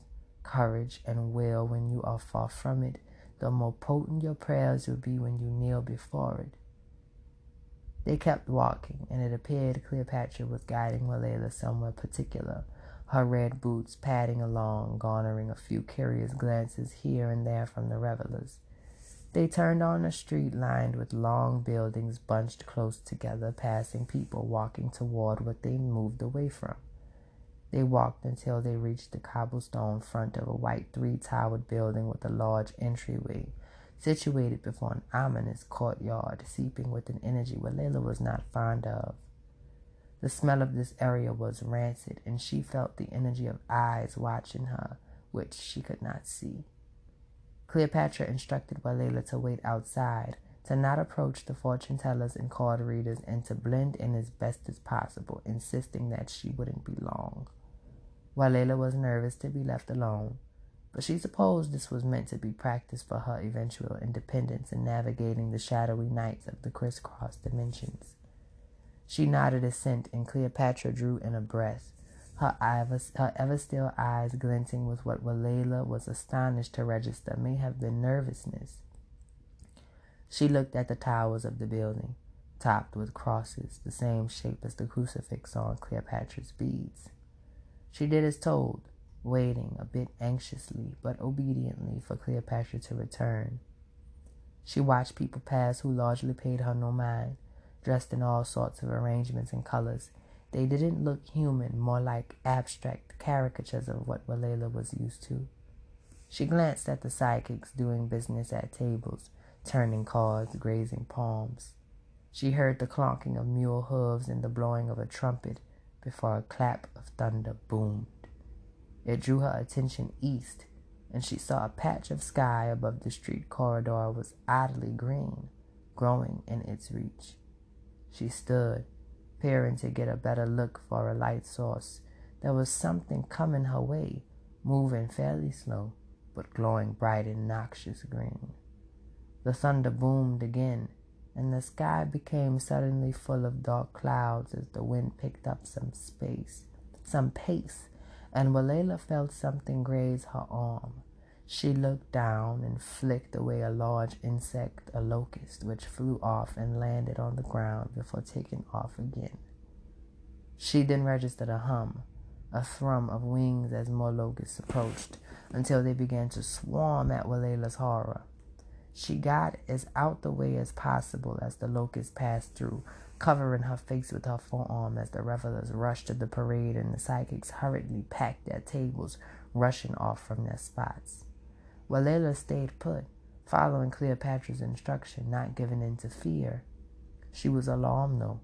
Speaker 1: courage, and will when you are far from it the more potent your prayers will be when you kneel before it. They kept walking, and it appeared Cleopatra was guiding Walela somewhere particular, her red boots padding along, garnering a few curious glances here and there from the revelers. They turned on a street lined with long buildings bunched close together, passing people walking toward what they moved away from. They walked until they reached the cobblestone front of a white three towered building with a large entryway, situated before an ominous courtyard, seeping with an energy Walela was not fond of. The smell of this area was rancid, and she felt the energy of eyes watching her, which she could not see. Cleopatra instructed Walela to wait outside, to not approach the fortune tellers and card readers, and to blend in as best as possible, insisting that she wouldn't be long. Walela was nervous to be left alone, but she supposed this was meant to be practice for her eventual independence in navigating the shadowy nights of the crisscross dimensions. She nodded assent, and Cleopatra drew in a breath, her, her ever still eyes glinting with what Walela was astonished to register may have been nervousness. She looked at the towers of the building, topped with crosses, the same shape as the crucifix on Cleopatra's beads. She did as told, waiting a bit anxiously but obediently for Cleopatra to return. She watched people pass who largely paid her no mind, dressed in all sorts of arrangements and colors. They didn't look human, more like abstract caricatures of what Walela was used to. She glanced at the psychics doing business at tables, turning cards, grazing palms. She heard the clonking of mule hooves and the blowing of a trumpet before a clap of thunder boomed. It drew her attention east, and she saw a patch of sky above the street corridor was oddly green, growing in its reach. She stood, peering to get a better look for a light source. There was something coming her way, moving fairly slow, but glowing bright in noxious green. The thunder boomed again, and the sky became suddenly full of dark clouds as the wind picked up some space, some pace, and Walela felt something graze her arm. She looked down and flicked away a large insect, a locust, which flew off and landed on the ground before taking off again. She then registered a hum, a thrum of wings as more locusts approached, until they began to swarm at Walela's horror. She got as out the way as possible as the locust passed through, covering her face with her forearm as the revelers rushed to the parade and the psychics hurriedly packed their tables, rushing off from their spots. Walela stayed put, following Cleopatra's instruction, not giving in to fear. She was alarmed, though,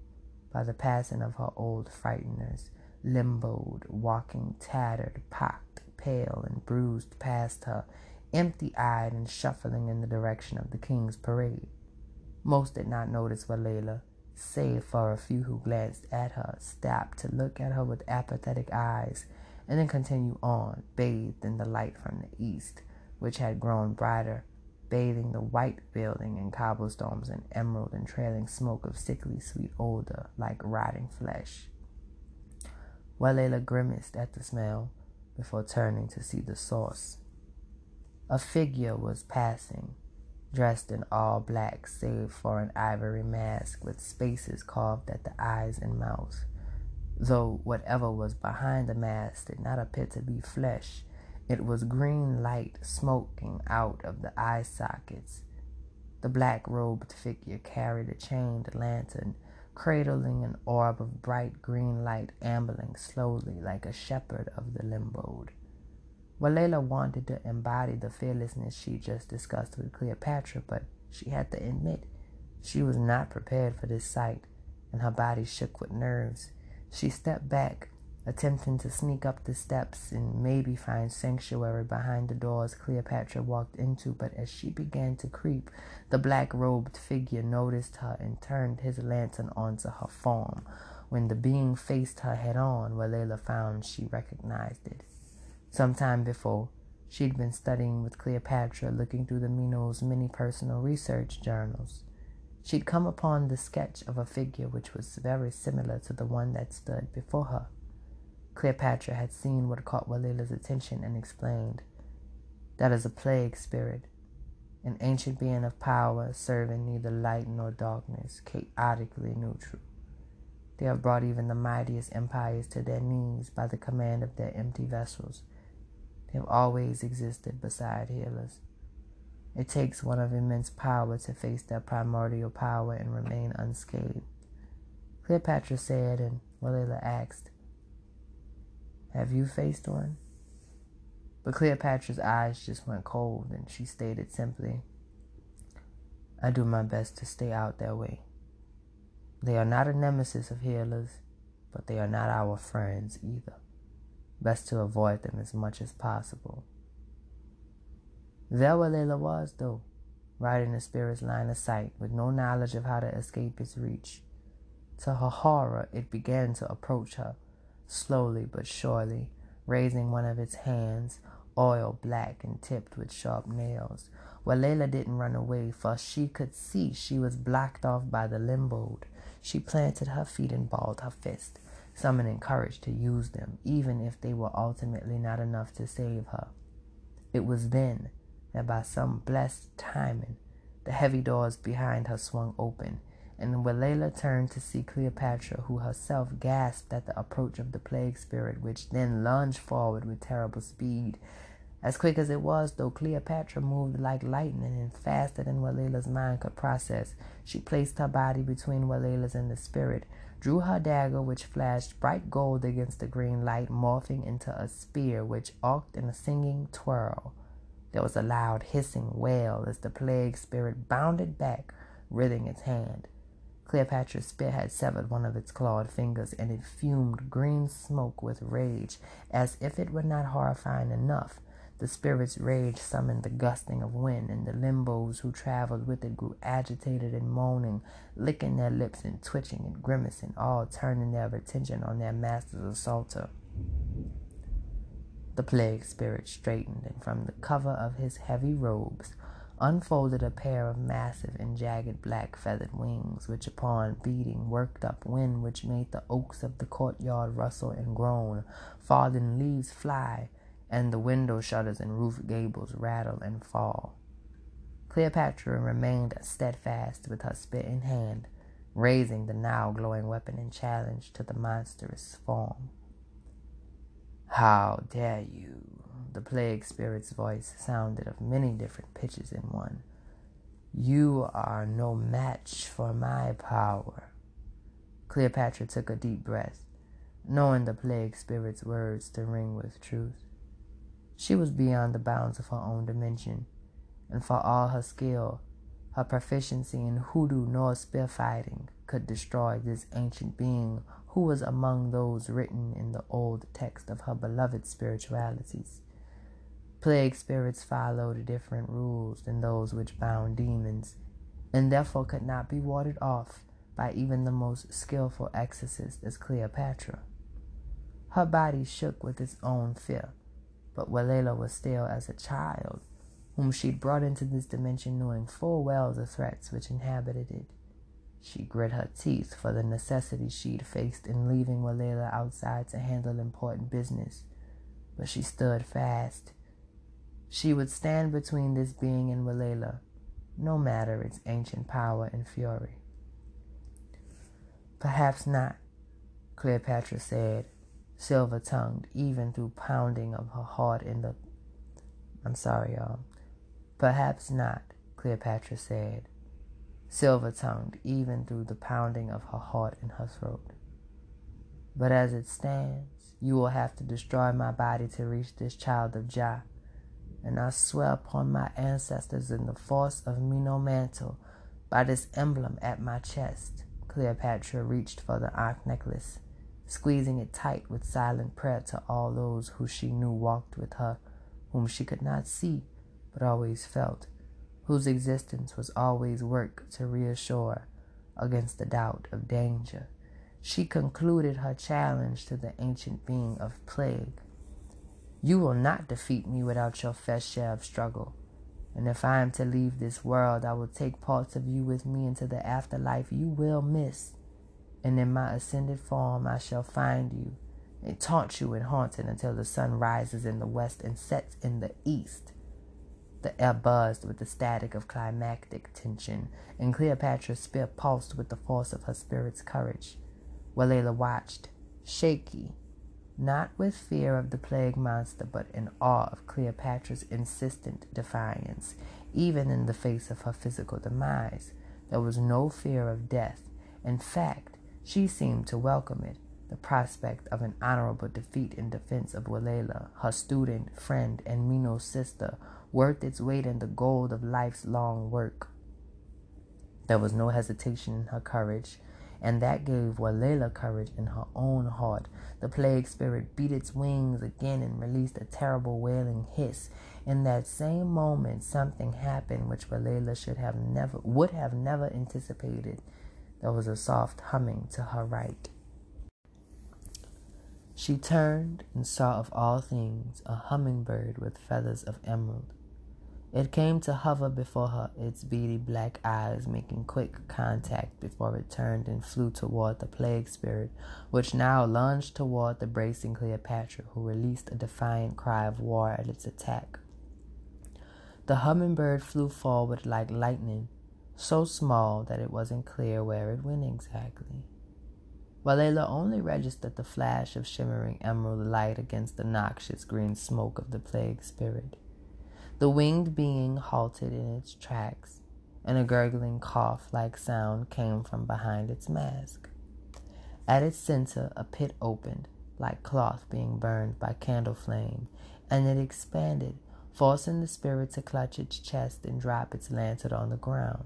Speaker 1: by the passing of her old frighteners, limboed, walking tattered, pocked, pale, and bruised past her empty eyed and shuffling in the direction of the king's parade. Most did not notice Walela, save for a few who glanced at her, stopped to look at her with apathetic eyes, and then continue on, bathed in the light from the east, which had grown brighter, bathing the white building in cobblestones and emerald and trailing smoke of sickly sweet odor like rotting flesh. Walela grimaced at the smell before turning to see the source. A figure was passing, dressed in all black save for an ivory mask with spaces carved at the eyes and mouth. Though whatever was behind the mask did not appear to be flesh, it was green light smoking out of the eye sockets. The black robed figure carried a chained lantern, cradling an orb of bright green light ambling slowly like a shepherd of the limboed. Walela wanted to embody the fearlessness she just discussed with Cleopatra, but she had to admit she was not prepared for this sight, and her body shook with nerves. She stepped back, attempting to sneak up the steps and maybe find sanctuary behind the doors Cleopatra walked into, but as she began to creep, the black robed figure noticed her and turned his lantern onto her form. When the being faced her head on, Walela found she recognized it. Some time before, she'd been studying with Cleopatra, looking through the Miino's many personal research journals. She'd come upon the sketch of a figure which was very similar to the one that stood before her. Cleopatra had seen what caught Walela's attention and explained. That is a plague spirit, an ancient being of power, serving neither light nor darkness, chaotically neutral. They have brought even the mightiest empires to their knees by the command of their empty vessels. They have always existed beside healers. It takes one of immense power to face their primordial power and remain unscathed. Cleopatra said, and Walela asked, have you faced one? But Cleopatra's eyes just went cold and she stated simply, I do my best to stay out their way. They are not a nemesis of healers, but they are not our friends either. Best to avoid them as much as possible. There Walela was, though, right in the spirit's line of sight, with no knowledge of how to escape its reach. To her horror, it began to approach her, slowly but surely, raising one of its hands, oil black and tipped with sharp nails. Walela didn't run away, for she could see she was blocked off by the limboed. She planted her feet and balled her fist, summoning courage to use them, even if they were ultimately not enough to save her. It was then that by some blessed timing, the heavy doors behind her swung open, and Walela turned to see Cleopatra, who herself gasped at the approach of the plague spirit, which then lunged forward with terrible speed. As quick as it was, though, Cleopatra moved like lightning and faster than Walela's mind could process. She placed her body between Walela's and the spirit, drew her dagger, which flashed bright gold against the green light, morphing into a spear which arced in a singing twirl. There was a loud hissing wail as the plague spirit bounded back, writhing its hand. Cleopatra's spear had severed one of its clawed fingers, and it fumed green smoke with rage. As if it were not horrifying enough, the spirit's rage summoned the gusting of wind, and the limbos who traveled with it grew agitated and moaning, licking their lips and twitching and grimacing, all turning their attention on their master's assaulter. The plague spirit straightened, and from the cover of his heavy robes, unfolded a pair of massive and jagged black feathered wings, which upon beating worked up wind which made the oaks of the courtyard rustle and groan, fallen leaves fly, and the window shutters and roof gables rattle and fall. Cleopatra remained steadfast with her spit in hand, raising the now glowing weapon in challenge to the monstrous form. How dare you? The plague spirit's voice sounded of many different pitches in one. You are no match for my power. Cleopatra took a deep breath, knowing the plague spirit's words to ring with truth. She was beyond the bounds of her own dimension, and for all her skill, her proficiency in hoodoo nor spear fighting could destroy this ancient being who was among those written in the old text of her beloved spiritualities. Plague spirits followed different rules than those which bound demons, and therefore could not be warded off by even the most skilful exorcist as Cleopatra. Her body shook with its own fear, but Walela was still as a child, whom she'd brought into this dimension knowing full well the threats which inhabited it. She grit her teeth for the necessity she'd faced in leaving Walela outside to handle important business, but she stood fast she would stand between this being and Walela, no matter its ancient power and fury. Perhaps not, Cleopatra said, silver tongued, even through pounding of her heart in the. I'm sorry, y'all. Perhaps not, Cleopatra said, silver tongued, even through the pounding of her heart in her throat. But as it stands, you will have to destroy my body to reach this child of Jah and I swear upon my ancestors in the force of Miino Mantle by this emblem at my chest. Cleopatra reached for the ankh necklace squeezing it tight with silent prayer to all those who she knew walked with her, whom she could not see but always felt, whose existence was always work to reassure against the doubt of danger. She concluded her challenge to the ancient being of plague. You will not defeat me without your fair share of struggle. And if I am to leave this world, I will take parts of you with me into the afterlife you will miss. And in my ascended form I shall find you and taunt you and haunt it until the sun rises in the west and sets in the east. The air buzzed with the static of climactic tension, and Cleopatra's spear pulsed with the force of her spirit's courage. Walela watched, shaky, not with fear of the plague monster, but in awe of Cleopatra's insistent defiance, even in the face of her physical demise. There was no fear of death. In fact, she seemed to welcome it, the prospect of an honorable defeat in defense of Walela, her student, friend, and Minos sister, worth its weight in the gold of life's long work. There was no hesitation in her courage, and that gave Walela courage in her own heart. The plague spirit beat its wings again and released a terrible wailing hiss. In that same moment, something happened which Walela should have never, would have never anticipated. There was a soft humming to her right. She turned and saw of all things a hummingbird with feathers of emerald. It came to hover before her, its beady black eyes making quick contact before it turned and flew toward the plague spirit, which now lunged toward the bracing Cleopatra, who released a defiant cry of war at its attack. The hummingbird flew forward like lightning, so small that it wasn't clear where it went exactly. Walela only registered the flash of shimmering emerald light against the noxious green smoke of the plague spirit. The winged being halted in its tracks, and a gurgling cough like sound came from behind its mask. At its center, a pit opened, like cloth being burned by candle flame, and it expanded, forcing the spirit to clutch its chest and drop its lantern on the ground.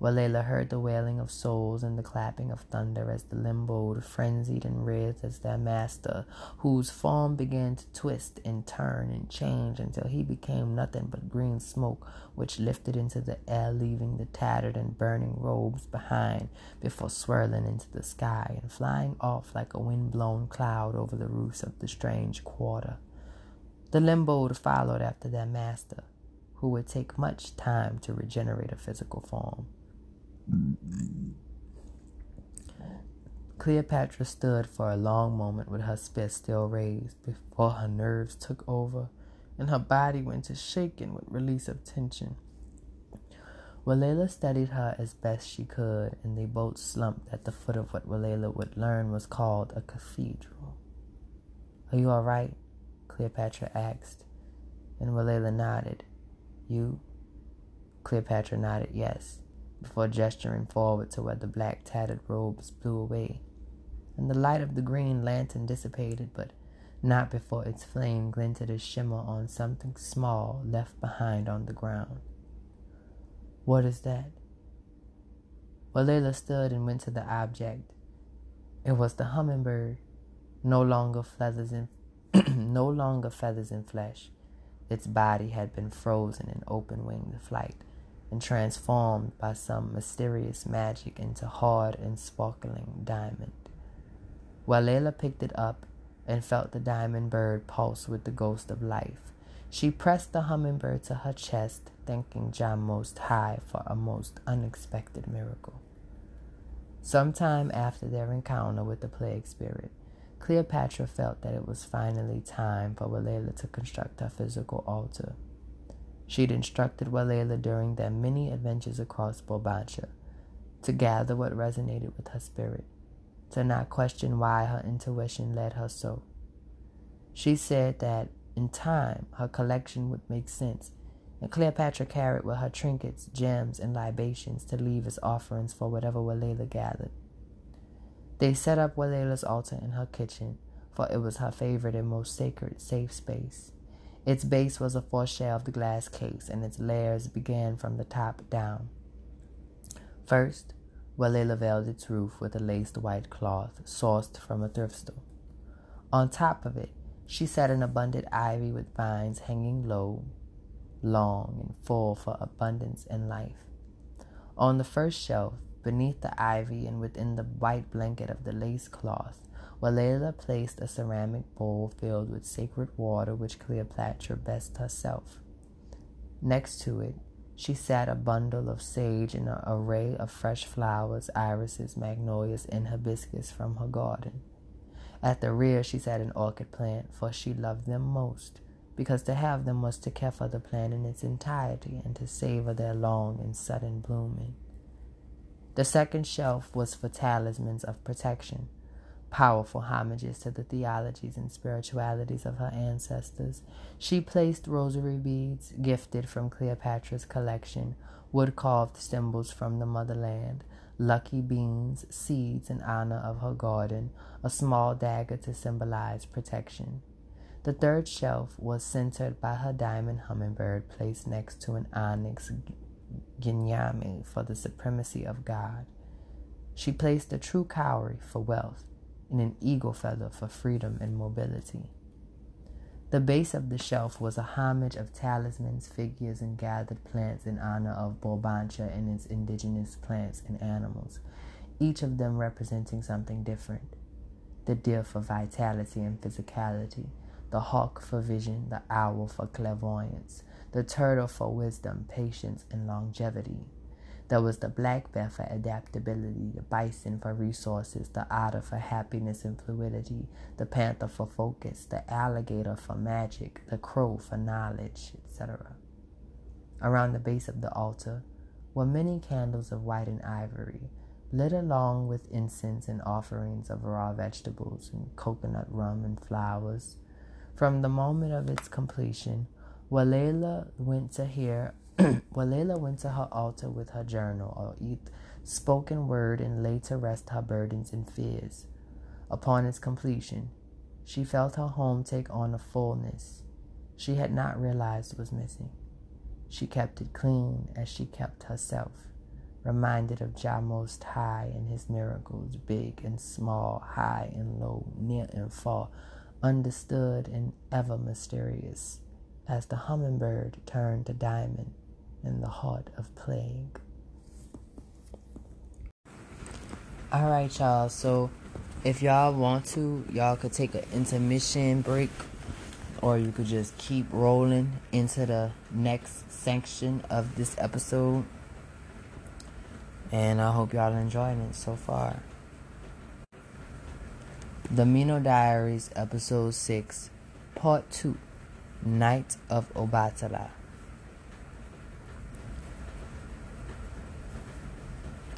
Speaker 1: Walela heard the wailing of souls and the clapping of thunder as the limboed, frenzied and writhed as their master, whose form began to twist and turn and change until he became nothing but green smoke, which lifted into the air, leaving the tattered and burning robes behind before swirling into the sky and flying off like a wind-blown cloud over the roofs of the strange quarter. The limboed followed after their master, who would take much time to regenerate a physical form. Cleopatra stood for a long moment with her fist still raised before her nerves took over and her body went to shaking with release of tension. Walela studied her as best she could, and they both slumped at the foot of what Walela would learn was called a cathedral. Are you all right? Cleopatra asked, and Walela nodded. You? Cleopatra nodded yes before gesturing forward to where the black tattered robes blew away, and the light of the green lantern dissipated, but not before its flame glinted a shimmer on something small left behind on the ground. What is that? Walela stood and went to the object. It was the hummingbird, no longer feathers in no longer feathers and flesh. Its body had been frozen in open winged flight and transformed by some mysterious magic into hard and sparkling diamond. Walela picked it up and felt the diamond bird pulse with the ghost of life. She pressed the hummingbird to her chest, thanking Jah Most High for a most unexpected miracle. Sometime after their encounter with the plague spirit, Cleopatra felt that it was finally time for Walela to construct her physical altar. She'd instructed Walela during their many adventures across Bulbancha to gather what resonated with her spirit, to not question why her intuition led her so. She said that in time her collection would make sense, and Cleopatra carried with her trinkets, gems, and libations to leave as offerings for whatever Walela gathered. They set up Walela's altar in her kitchen, for it was her favorite and most sacred safe space. Its base was a four-shelved glass case, and its layers began from the top down. First, Walela veiled its roof with a laced white cloth sourced from a thrift store. On top of it, she set an abundant ivy with vines hanging low, long and full for abundance and life. On the first shelf, beneath the ivy and within the white blanket of the lace cloth, Walela placed a ceramic bowl filled with sacred water which Cleopatra blessed herself. Next to it, she sat a bundle of sage and an array of fresh flowers, irises, magnolias, and hibiscus from her garden. At the rear, she sat an orchid plant, for she loved them most, because to have them was to care for the plant in its entirety and to savor their long and sudden blooming. The second shelf was for talismans of protection powerful homages to the theologies and spiritualities of her ancestors. She placed rosary beads gifted from Cleopatra's collection, wood carved symbols from the motherland, lucky beans, seeds in honor of her garden, a small dagger to symbolize protection. The third shelf was centered by her diamond hummingbird placed next to an onyx Gye Nyame for the supremacy of God. She placed a true cowrie for wealth and an eagle feather for freedom and mobility. The base of the shelf was a homage of talismans, figures, and gathered plants in honor of Bulbancha and its indigenous plants and animals, each of them representing something different. The deer for vitality and physicality, the hawk for vision, the owl for clairvoyance, the turtle for wisdom, patience, and longevity. There was the black bear for adaptability, the bison for resources, the otter for happiness and fluidity, the panther for focus, the alligator for magic, the crow for knowledge, etc. Around the base of the altar were many candles of white and ivory, lit along with incense and offerings of raw vegetables and coconut rum and flowers. From the moment of its completion, Walela went to hear Walela went to her altar with her journal or eat spoken word and laid to rest her burdens and fears. Upon its completion, she felt her home take on a fullness she had not realized was missing. She kept it clean as she kept herself, reminded of Jah Most High and his miracles, big and small, high and low, near and far, understood and ever mysterious, as the hummingbird turned to diamond in the heart of plague. All right, y'all. So, if y'all want to, y'all could take an intermission break, or you could just keep rolling into the next section of this episode. And I hope y'all enjoying it so far. The Miino Diaries, Episode 6, Part 2 Night of Obatala.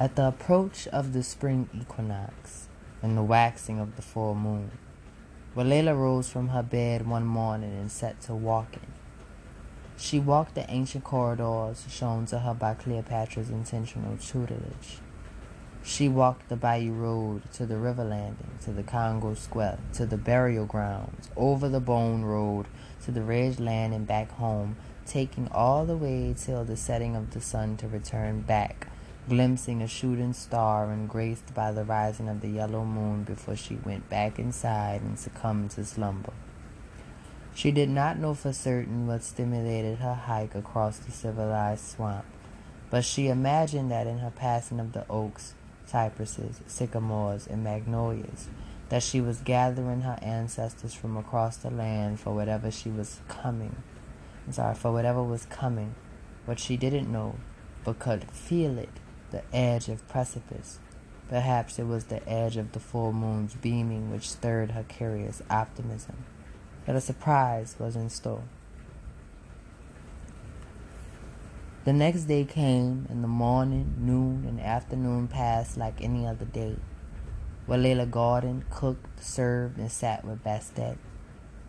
Speaker 1: At the approach of the spring equinox and the waxing of the full moon, Walela rose from her bed one morning and set to walking. She walked the ancient corridors shown to her by Cleopatra's intentional tutelage. She walked the bayou road to the river landing, to the Congo Square, to the burial grounds, over the bone road to the ridge land and back home, taking all the way till the setting of the sun to return back glimpsing a shooting star and graced by the rising of the yellow moon before she went back inside and succumbed to slumber. She did not know for certain what stimulated her hike across the civilized swamp, but she imagined that in her passing of the oaks, cypresses, sycamores, and magnolias, that she was gathering her ancestors from across the land for whatever she was coming. I'm sorry, for whatever was coming, what she didn't know, but could feel it the edge of precipice. Perhaps it was the edge of the full moon's beaming which stirred her curious optimism But a surprise was in store. The next day came, and the morning, noon, and afternoon passed like any other day. Walela Garden cooked, served, and sat with Bastet.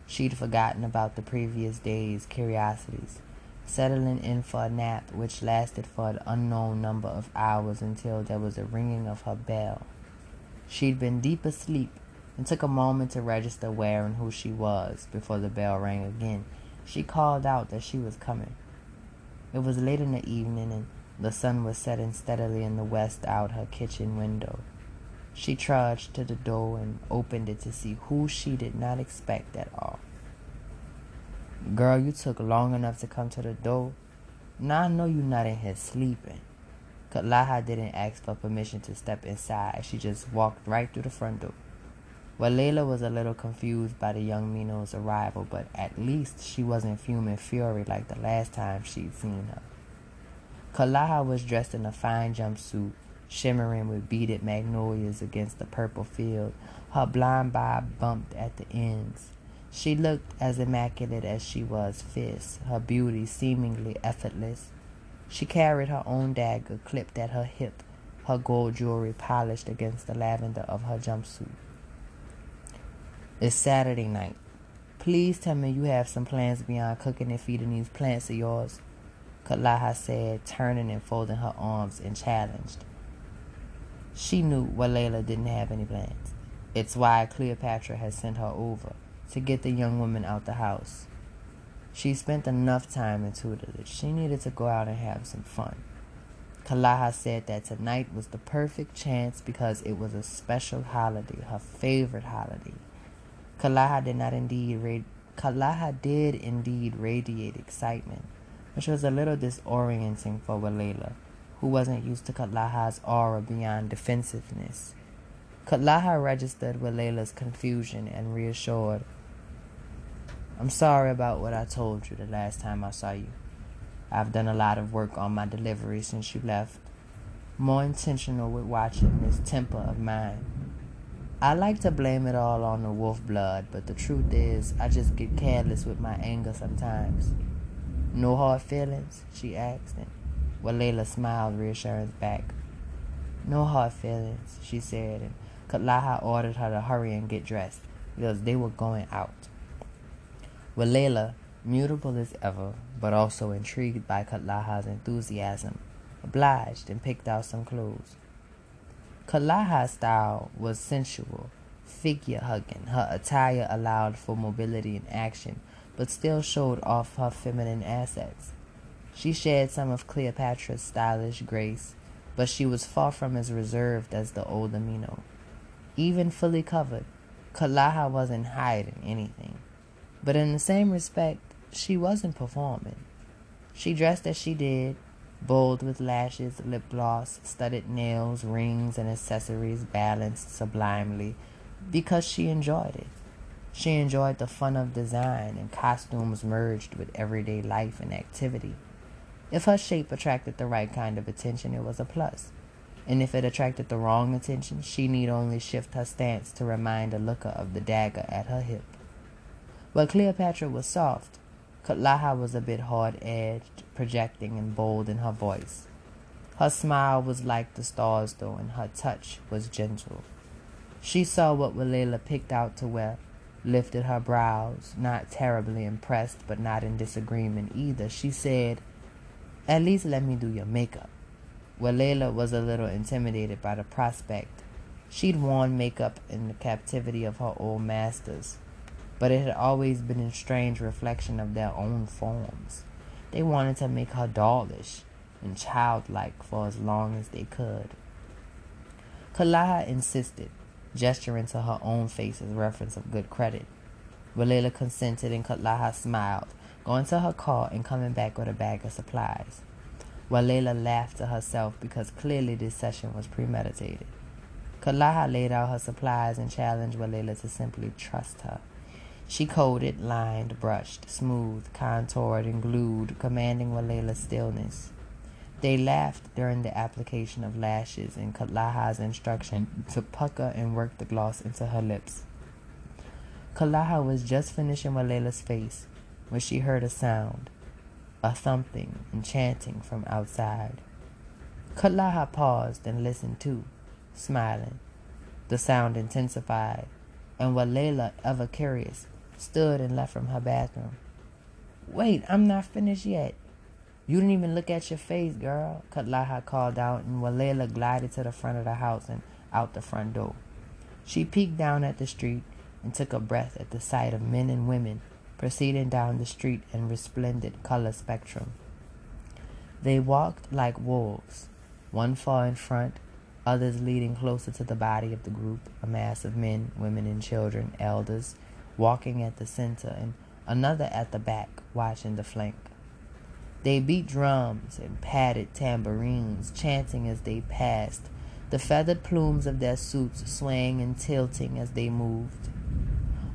Speaker 1: She'd forgotten about the previous day's curiosities settling in for a nap which lasted for an unknown number of hours until there was a ringing of her bell. She'd been deep asleep and took a moment to register where and who she was before the bell rang again. She called out that she was coming. It was late in the evening and The sun was setting steadily in the west out her kitchen window. She trudged to the door and opened it to see who she did not expect at all. Girl, you took long enough to come to the door. Now I know you're not in here sleeping. Kalaha didn't ask for permission to step inside. She just walked right through the front door. Walela was a little confused by the young Miino's arrival, but at least she wasn't fuming fury like the last time she'd seen her. Kalaha was dressed in a fine jumpsuit, shimmering with beaded magnolias against the purple field. Her blonde bob bumped at the ends. She looked as immaculate as she was fierce, her beauty seemingly effortless. She carried her own dagger clipped at her hip, her gold jewelry polished against the lavender of her jumpsuit. It's Saturday night. Please tell me you have some plans beyond cooking and feeding these plants of yours, Kalaha said, turning and folding her arms and challenged. She knew Walela didn't have any plans. It's why Cleopatra had sent her over to get the young woman out the house. She spent enough time in tutelage. She needed to go out and have some fun. Kalaha said that tonight was the perfect chance because it was a special holiday, her favorite holiday. Kalaha did not indeed ra- Kalaha did indeed radiate excitement, which was a little disorienting for Walela, who wasn't used to Kalaha's aura beyond defensiveness. Kalaha registered Walela's confusion and reassured I'm sorry about what I told you the last time I saw you. I've done a lot of work on my delivery since you left. More intentional with watching this temper of mine. I like to blame it all on the wolf blood, but the truth is, I just get careless with my anger sometimes. No hard feelings? she asked, and Walela smiled reassurance back. No hard feelings, she said, and Kalaha ordered her to hurry and get dressed because they were going out. Walela, mutable as ever, but also intrigued by Kalaha's enthusiasm, obliged and picked out some clothes. Kalaha's style was sensual, figure hugging. Her attire allowed for mobility and action, but still showed off her feminine assets. She shared some of Cleopatra's stylish grace, but she was far from as reserved as the old Miino. Even fully covered, Kalaha wasn't hiding anything. But in the same respect, she wasn't performing. She dressed as she did, bold with lashes, lip gloss, studded nails, rings, and accessories balanced sublimely, because she enjoyed it. She enjoyed the fun of design and costumes merged with everyday life and activity. If her shape attracted the right kind of attention, it was a plus. And if it attracted the wrong attention, she need only shift her stance to remind a looker of the dagger at her hip. But Cleopatra was soft. Kalaha was a bit hard-edged, projecting and bold in her voice. Her smile was like the stars, though, and her touch was gentle. She saw what Walela picked out to wear, lifted her brows, not terribly impressed, but not in disagreement either. She said, At least let me do your makeup. Walela was a little intimidated by the prospect. She'd worn makeup in the captivity of her old masters but it had always been a strange reflection of their own forms. They wanted to make her dollish and childlike for as long as they could. Kalaha insisted, gesturing to her own face as reference of good credit. Walela consented and Kalaha smiled, going to her car and coming back with a bag of supplies. Walela laughed to herself because clearly this session was premeditated. Kalaha laid out her supplies and challenged Walela to simply trust her. She coated, lined, brushed, smoothed, contoured, and glued, commanding Walela's stillness. They laughed during the application of lashes and Kalaha's instruction to pucker and work the gloss into her lips. Kalaha was just finishing Walela's face when she heard a sound, a thumping and chanting from outside. Kalaha paused and listened too, smiling. The sound intensified, and Walela, ever curious, stood and left from her bathroom. Wait, I'm not finished yet. You didn't even look at your face, girl, Kalaha called out, and Walela glided to the front of the house and out the front door. She peeked down at the street and took a breath at the sight of men and women proceeding down the street in resplendent color spectrum. They walked like wolves, one far in front, others leading closer to the body of the group, a mass of men, women, and children, elders, walking at the center, and another at the back, watching the flank. They beat drums and patted tambourines, chanting as they passed, the feathered plumes of their suits swaying and tilting as they moved.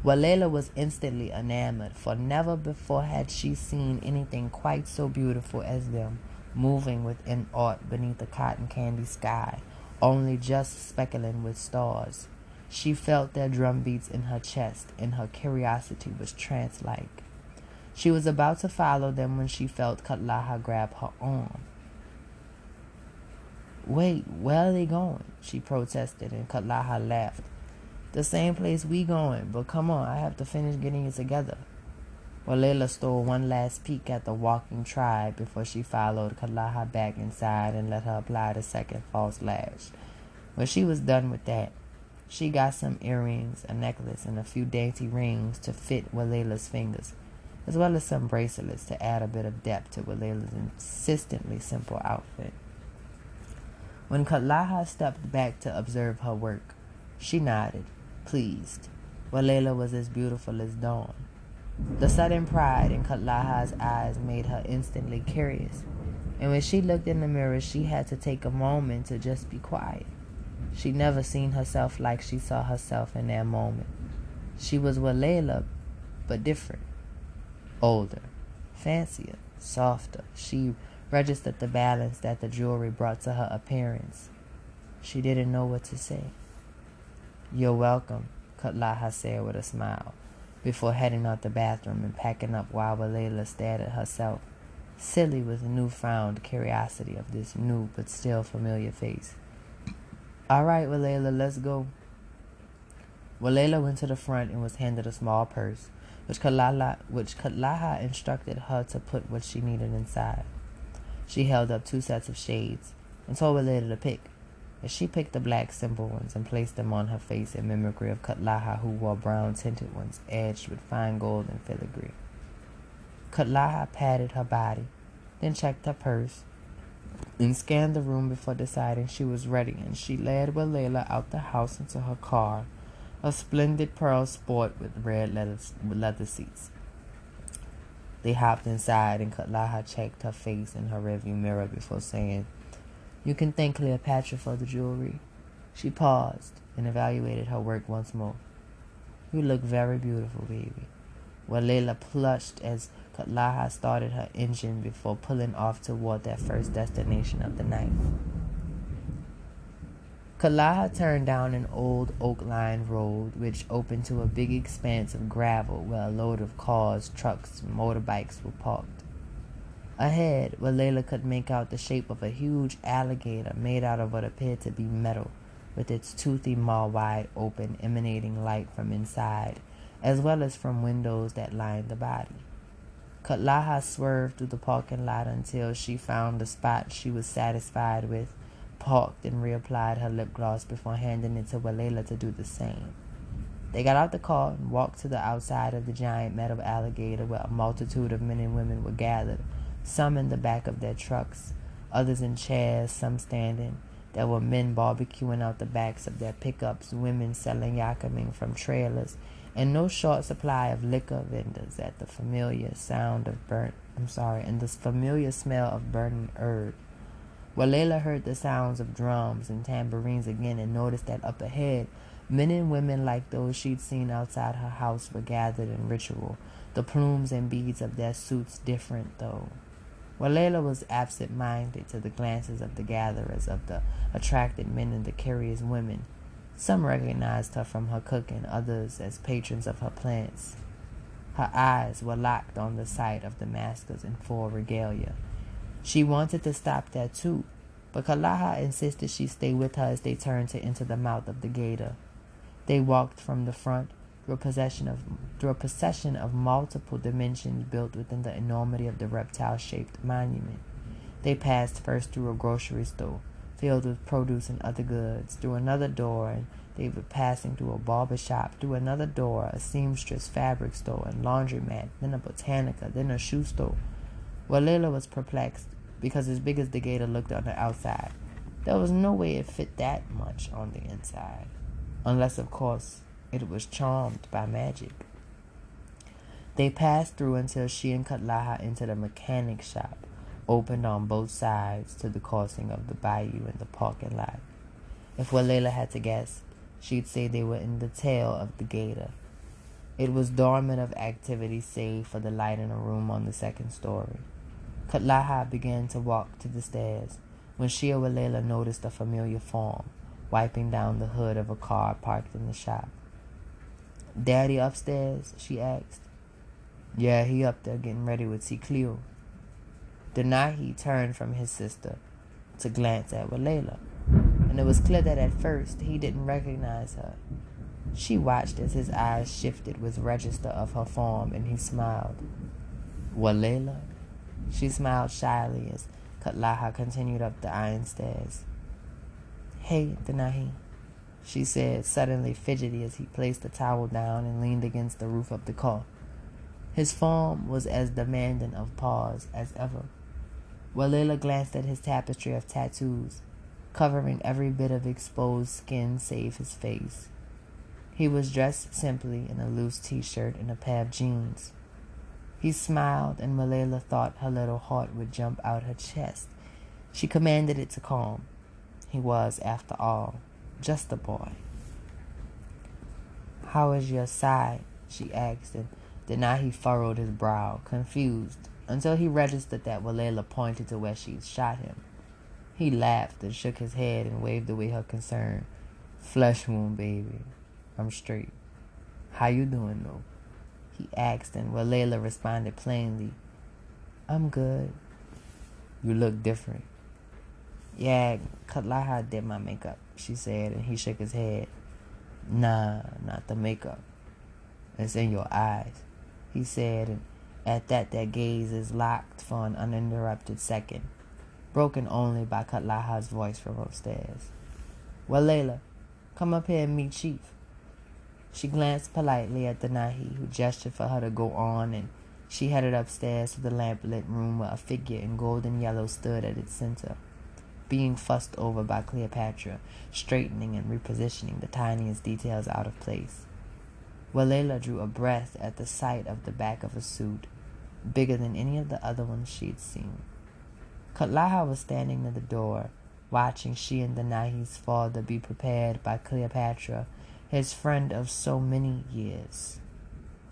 Speaker 1: Walela was instantly enamored, for never before had she seen anything quite so beautiful as them, moving within art beneath a cotton candy sky, only just speckling with stars. She felt their drumbeats in her chest, and her curiosity was trance-like. She was about to follow them when she felt Katlaha grab her arm. Wait, where are they going? She protested, and Katlaha laughed. The same place we going, but come on, I have to finish getting it together. Walela stole one last peek at the walking tribe before she followed Katlaha back inside and let her apply the second false lash. When she was done with that, she got some earrings, a necklace, and a few dainty rings to fit Walela's fingers, as well as some bracelets to add a bit of depth to Walela's insistently simple outfit. When Katlaha stepped back to observe her work, she nodded, pleased. Walela was as beautiful as dawn. The sudden pride in Katlaha's eyes made her instantly curious, and when she looked in the mirror, she had to take a moment to just be quiet. She'd never seen herself like she saw herself in that moment. She was Walela, but different. Older, fancier, softer. She registered the balance that the jewelry brought to her appearance. She didn't know what to say. You're welcome, Katlaha said with a smile, before heading out the bathroom and packing up while Walela stared at herself, silly with the newfound curiosity of this new but still familiar face. All right, Walela, let's go. Walela went to the front and was handed a small purse, which Katlaha, which Katlaha instructed her to put what she needed inside. She held up two sets of shades and told Walela to pick. As she picked the black simple ones and placed them on her face in mimicry of Katlaha, who wore brown tinted ones edged with fine gold and filigree. Katlaha patted her body, then checked her purse and scanned the room before deciding she was ready, and she led Walela out the house into her car, a splendid pearl sport with red leather, leather seats. They hopped inside, and Katlaha checked her face in her rearview mirror before saying, You can thank Cleopatra for the jewelry. She paused and evaluated her work once more. You look very beautiful, baby. Walela plushed as Katlaha started her engine before pulling off toward their first destination of the night. Katlaha turned down an old oak-lined road which opened to a big expanse of gravel where a load of cars, trucks, and motorbikes were parked. Ahead, Walela could make out the shape of a huge alligator made out of what appeared to be metal, with its toothy maw wide open, emanating light from inside, as well as from windows that lined the body. Katlaha swerved through the parking lot until she found the spot she was satisfied with parked and reapplied her lip gloss before handing it to Walela to do the same. They got out the car and walked to the outside of the giant metal alligator where a multitude of men and women were gathered, some in the back of their trucks, others in chairs, some standing. There were men barbecuing out the backs of their pickups, women selling yakamein from trailers, and no short supply of liquor vendors at the familiar sound of burnt I'm sorry, and the familiar smell of burning herb. Walela heard the sounds of drums and tambourines again and noticed that up ahead, men and women like those she'd seen outside her house were gathered in ritual, the plumes and beads of their suits different though. Walela was absent-minded to the glances of the gatherers, of the attracted men and the curious women. Some recognized her from her cooking, others as patrons of her plants. Her eyes were locked on the sight of the maskers in full regalia. She wanted to stop there too, but Katlaha insisted she stay with her as they turned to enter the mouth of the gator. They walked from the front through a procession of through a procession of multiple dimensions built within the enormity of the reptile-shaped monument. They passed first through a grocery store filled with produce and other goods, through another door, and they were passing through a barber shop, through another door, a seamstress fabric store and laundromat, then a botanica, then a shoe store. Walela was perplexed. because as big as the gator looked on the outside, there was no way it fit that much on the inside. Unless, of course, it was charmed by magic. They passed through until she and Katlaha entered a mechanic shop, opened on both sides to the crossing of the bayou and the parking lot. If Walela had to guess, she'd say they were in the tail of the gator. It was dormant of activity save for the light in a room on the second story. Katlaha began to walk to the stairs when she and Walela noticed a familiar form wiping down the hood of a car parked in the shop. Daddy upstairs? she asked. Yeah, he up there getting ready with see Cleo. Denahi turned from his sister to glance at Walela, and it was clear that at first he didn't recognize her. She watched as his eyes shifted with register of her form, and he smiled. Walela? She smiled shyly as Katlaha continued up the iron stairs. Hey, Denahi, she said, suddenly fidgety as he placed the towel down and leaned against the roof of the car. His form was as demanding of pause as ever. Walela glanced at his tapestry of tattoos, covering every bit of exposed skin save his face. He was dressed simply in a loose t-shirt and a pair of jeans. He smiled, and Walela thought her little heart would jump out her chest. She commanded it to calm. He was, after all, just a boy. How is your side? she asked, and then he furrowed his brow, confused, until he registered that Walela pointed to where she'd shot him. He laughed and shook his head and waved away her concern. Flesh wound, baby. I'm straight. How you doing, though? He asked, and Walela responded plainly, I'm good. You look different. Yeah, Katlaha did my makeup, she said, and he shook his head. Nah, not the makeup. It's in your eyes, he said, and at that their gaze is locked for an uninterrupted second, broken only by Katlaha's voice from upstairs. Walela, come up here and meet Chief. She glanced politely at Denahi, who gestured for her to go on, and she headed upstairs to the lamp-lit room where a figure in golden yellow stood at its center being fussed over by Cleopatra, straightening and repositioning the tiniest details out of place. Walela drew a breath at the sight of the back of a suit, bigger than any of the other ones she'd seen. Katlaha was standing near the door, watching she and Denahi's father be prepared by Cleopatra, his friend of so many years.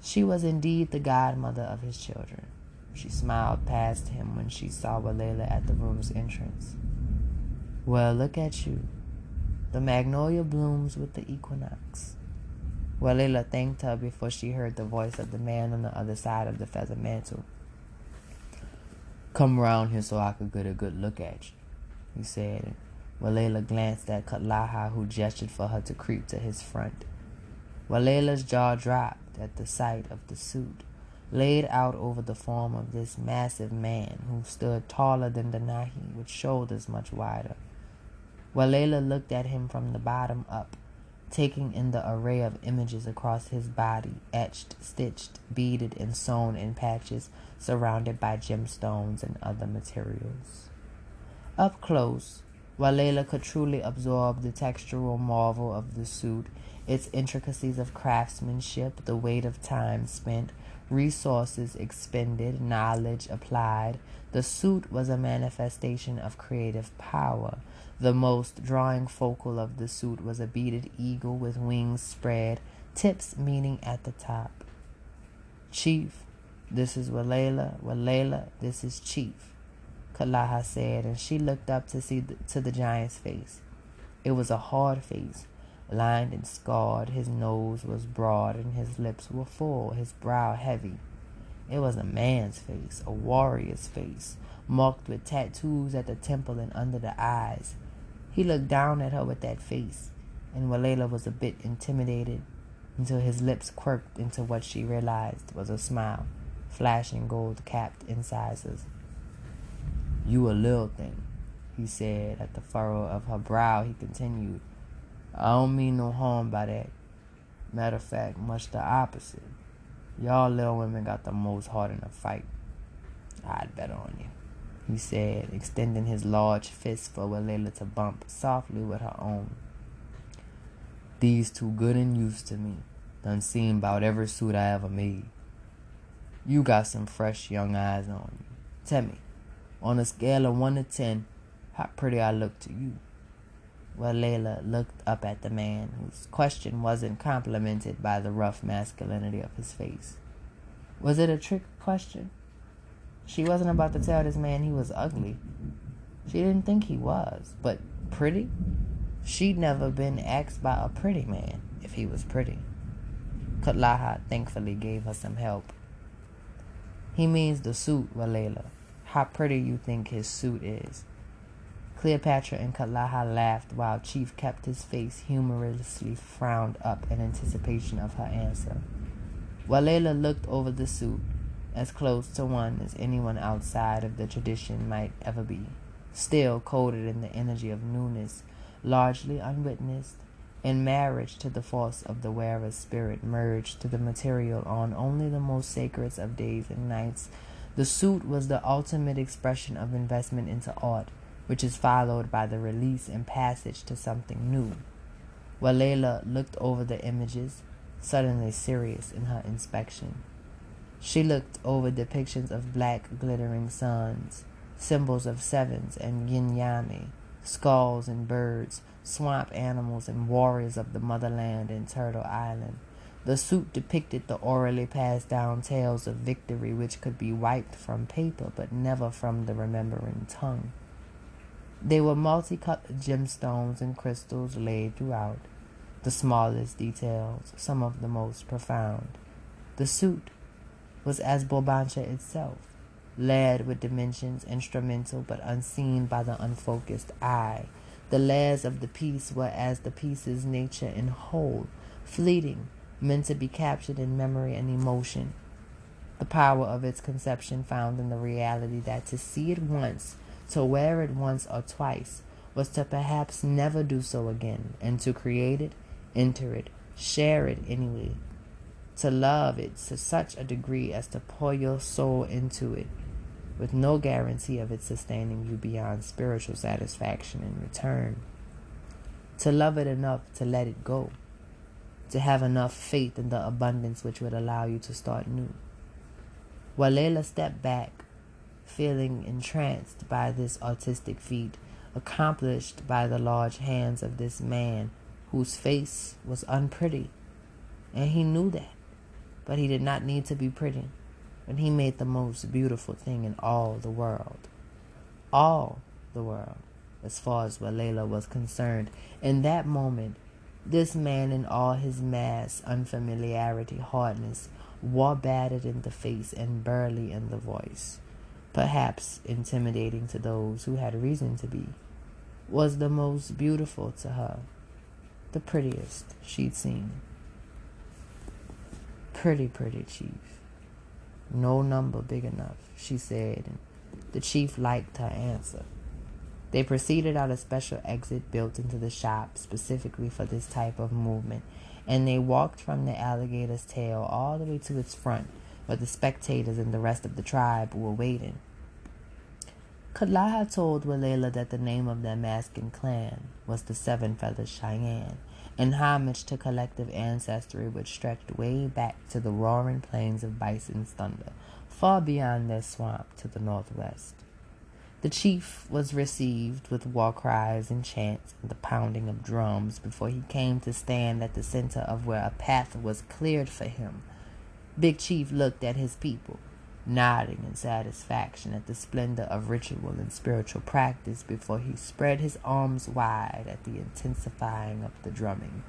Speaker 1: She was indeed the godmother of his children. She smiled past him when she saw Walela at the room's entrance. Well, look at you. The magnolia blooms with the equinox. Walela thanked her before she heard the voice of the man on the other side of the feather mantle. Come round here so I could get a good look at you, he said. Walela glanced at Katlaha, who gestured for her to creep to his front. Walela's jaw dropped at the sight of the suit laid out over the form of this massive man who stood taller than Denahi with shoulders much wider. Walela looked at him from the bottom up, taking in the array of images across his body, etched, stitched, beaded, and sewn in patches, surrounded by gemstones and other materials. Up close, Walela could truly absorb the textural marvel of the suit, its intricacies of craftsmanship, the weight of time spent, resources expended, knowledge applied. The suit was a manifestation of creative power, the most drawing focal of the suit was a beaded eagle with wings spread, tips meeting at the top. Chief, this is Walela. Walela, this is Chief, Kalaha said, and she looked up to see the, to the giant's face. It was a hard face, lined and scarred. His nose was broad and his lips were full, his brow heavy. It was a man's face, a warrior's face, marked with tattoos at the temple and under the eyes. He looked down at her with that face, and Walela was a bit intimidated until his lips quirked into what she realized was a smile, flashing gold-capped incisors. You a little thing, he said. At the furrow of her brow, he continued, I don't mean no harm by that. Matter of fact, much the opposite. Y'all little women got the most heart in a fight. I'd bet on you. He said, extending his large fist for Walela to bump softly with her own. These too good and used to me, done seen about every suit I ever made. You got some fresh young eyes on you. Tell me, on a scale of 1 to 10, how pretty I look to you. Well, Walela looked up at the man, whose question wasn't complimented by the rough masculinity of his face. Was it a trick question? She wasn't about to tell this man he was ugly. She didn't think he was, but pretty? She'd never been asked by a pretty man if he was pretty. Kutlaha thankfully gave her some help. He means the suit, Walela. How pretty you think his suit is. Cleopatra and Kalaha laughed while Chief kept his face humorously frowned up in anticipation of her answer. Walela looked over the suit, as close to one as anyone outside of the tradition might ever be, still coated in the energy of newness, largely unwitnessed, in marriage to the force of the wearer's spirit merged to the material on only the most sacred of days and nights. The suit was the ultimate expression of investment into art which is followed by the release and passage to something new. Walela looked over the images, suddenly serious in her inspection. She looked over depictions of black glittering suns, symbols of sevens and yin skulls and birds, swamp animals and warriors of the motherland and Turtle Island. The suit depicted the orally passed down tales of victory which could be wiped from paper but never from the remembering tongue. They were multicolored gemstones and crystals laid throughout, the smallest details, some of the most profound. The suit was as Bulbancha itself, layered with dimensions instrumental but unseen by the unfocused eye. The layers of the piece were as the piece's nature in whole, fleeting, meant to be captured in memory and emotion. The power of its conception found in the reality that to see it once to wear it once or twice was to perhaps never do so again, and to create it, enter it, share it anyway. To love it to such a degree as to pour your soul into it, with no guarantee of it sustaining you beyond spiritual satisfaction in return. To love it enough to let it go. To have enough faith in the abundance which would allow you to start new. Walela stepped back feeling entranced by this artistic feat accomplished by the large hands of this man whose face was unpretty. And he knew that. But he did not need to be pretty. But he made the most beautiful thing in all the world. All the world, as far as Walela was concerned. In that moment, this man in all his mass, unfamiliarity, hardness, war battered in the face and burly in the voice perhaps intimidating to those who had reason to be, was the most beautiful to her, the prettiest she'd seen. Pretty, pretty chief. No number big enough, she said, and the chief liked her answer. They proceeded out a special exit built into the shop specifically for this type of movement, and they walked from the alligator's tail all the way to its front, where the spectators and the rest of the tribe were waiting. Kalaha told Walela that the name of their masking clan was the Seven Feathers Cheyenne, in homage to collective ancestry which stretched way back to the roaring plains of Bison's Thunder, far beyond their swamp to the northwest. The chief was received with war cries and chants and the pounding of drums before he came to stand at the center of where a path was cleared for him. Big Chief looked at his people nodding in satisfaction at the splendor of ritual and spiritual practice before he spread his arms wide at the intensifying of the drumming.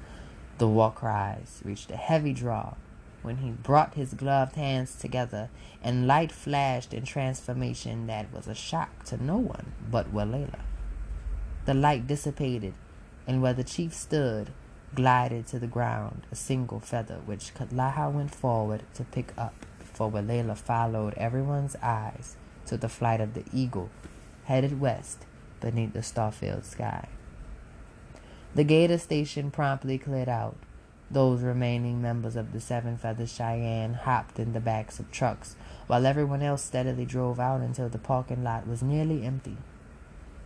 Speaker 1: The war cries reached a heavy draw when he brought his gloved hands together and light flashed in transformation that was a shock to no one but Walela. The light dissipated, and where the chief stood, glided to the ground a single feather which Katlaha went forward to pick up for Walela followed everyone's eyes to the flight of the eagle, headed west beneath the star-filled sky. The gator station promptly cleared out. Those remaining members of the Seven Feathers Cheyenne hopped in the backs of trucks, while everyone else steadily drove out until the parking lot was nearly empty.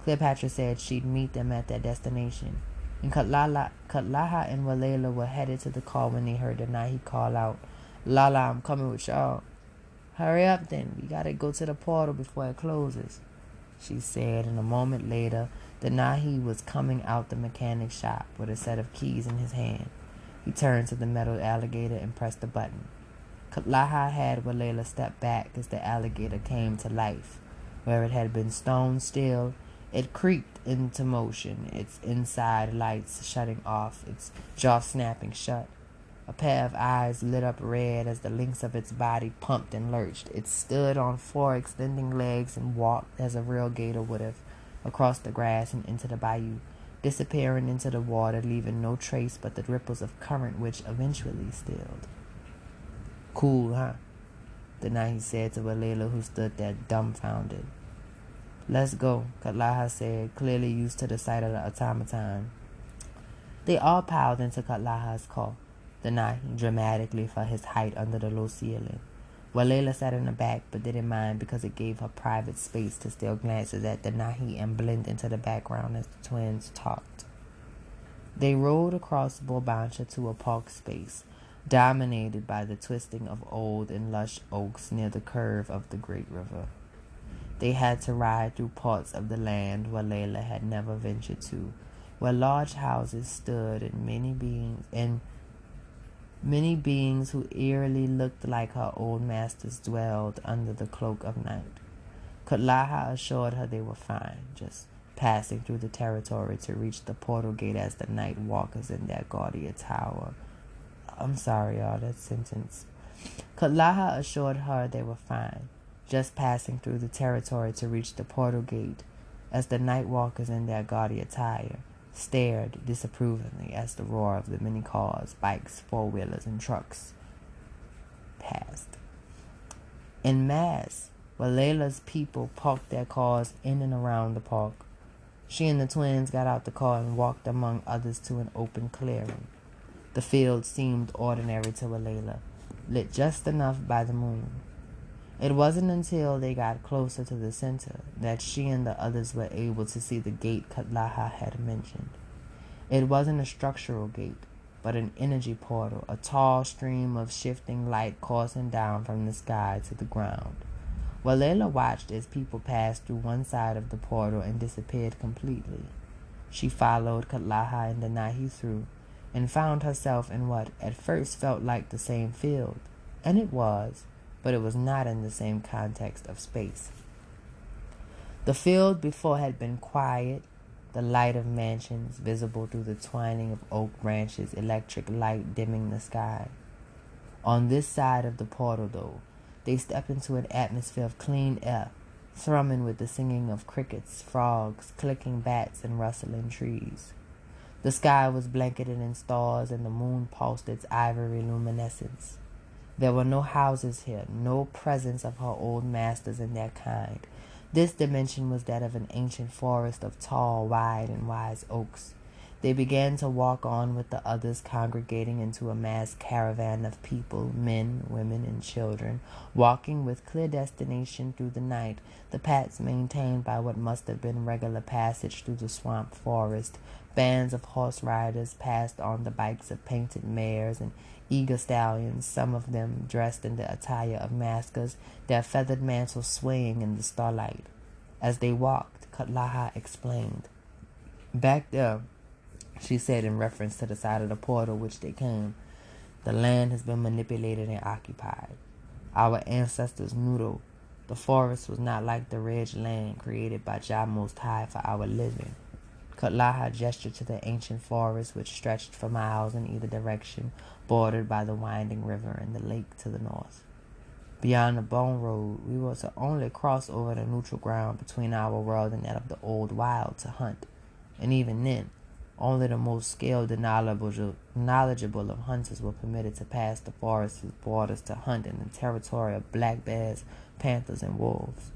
Speaker 1: Cleopatra said she'd meet them at their destination, and Katlaha, and Walela were headed to the car when they heard Denahi call out, Lala, I'm coming with y'all. Hurry up then, we gotta go to the portal before it closes, she said, and a moment later, Denahi was coming out the mechanic shop with a set of keys in his hand. He turned to the metal alligator and pressed a button. Katlaha had Walela step back as the alligator came to life. Where it had been stone still, it creaked into motion, its inside lights shutting off, its jaw snapping shut. A pair of eyes lit up red as the links of its body pumped and lurched. It stood on four extending legs and walked as a real gator would have, across the grass and into the bayou disappearing into the water, leaving no trace but the ripples of current which eventually stilled. Cool, huh? The he said to Walela, who stood there dumbfounded. Let's go, Katlaha said, clearly used to the sight of the automaton. They all piled into Katlaha's car, the night dramatically for his height under the low ceiling. Walela sat in the back but didn't mind because it gave her private space to steal glances at Denahi and blend into the background as the twins talked. They rode across Bulbancha to a park space, dominated by the twisting of old and lush oaks near the curve of the great river. They had to ride through parts of the land Walela had never ventured to, where large houses stood and many beings and Many beings who eerily looked like her old masters dwelled under the cloak of night. Katlaha assured her they were fine, just passing through the territory to reach the portal gate as the night walkers in their gaudy tower. I'm sorry, y'all, that sentence. Katlaha assured her they were fine, just passing through the territory to reach the portal gate as the night walkers in their gaudy attire stared disapprovingly as the roar of the many cars, bikes, four wheelers, and trucks passed. In mass, Walela's people parked their cars in and around the park. She and the twins got out the car and walked among others to an open clearing. The field seemed ordinary to Walela, lit just enough by the moon. It wasn't until they got closer to the center that she and the others were able to see the gate Katlaha had mentioned. It wasn't a structural gate, but an energy portal, a tall stream of shifting light coursing down from the sky to the ground. Walela watched as people passed through one side of the portal and disappeared completely. She followed Katlaha and Denahi through and found herself in what at first felt like the same field, and it was but it was not in the same context of space. The field before had been quiet, the light of mansions visible through the twining of oak branches, electric light dimming the sky. On this side of the portal, though, they stepped into an atmosphere of clean air, thrumming with the singing of crickets, frogs, clicking bats, and rustling trees. The sky was blanketed in stars, and the moon pulsed its ivory luminescence. There were no houses here, no presence of her old masters and their kind. This dimension was that of an ancient forest of tall, wide, and wise oaks. They began to walk on with the others, congregating into a mass caravan of people, men, women, and children, walking with clear destination through the night, the paths maintained by what must have been regular passage through the swamp forest. Bands of horse riders passed on the bikes of painted mares and eager stallions, some of them dressed in the attire of maskers, their feathered mantles swaying in the starlight. As they walked, Katlaha explained. Back there, she said in reference to the side of the portal which they came, the land has been manipulated and occupied. Our ancestors knew the forest was not like the ridge land created by Jah Most High for our living. Kutlaha gestured to the ancient forest which stretched for miles in either direction, bordered by the winding river and the lake to the north. Beyond the bone road, we were to only cross over the neutral ground between our world and that of the old wild to hunt, and even then, only the most skilled and knowledgeable of hunters were permitted to pass the forest's borders to hunt in the territory of black bears, panthers, and wolves.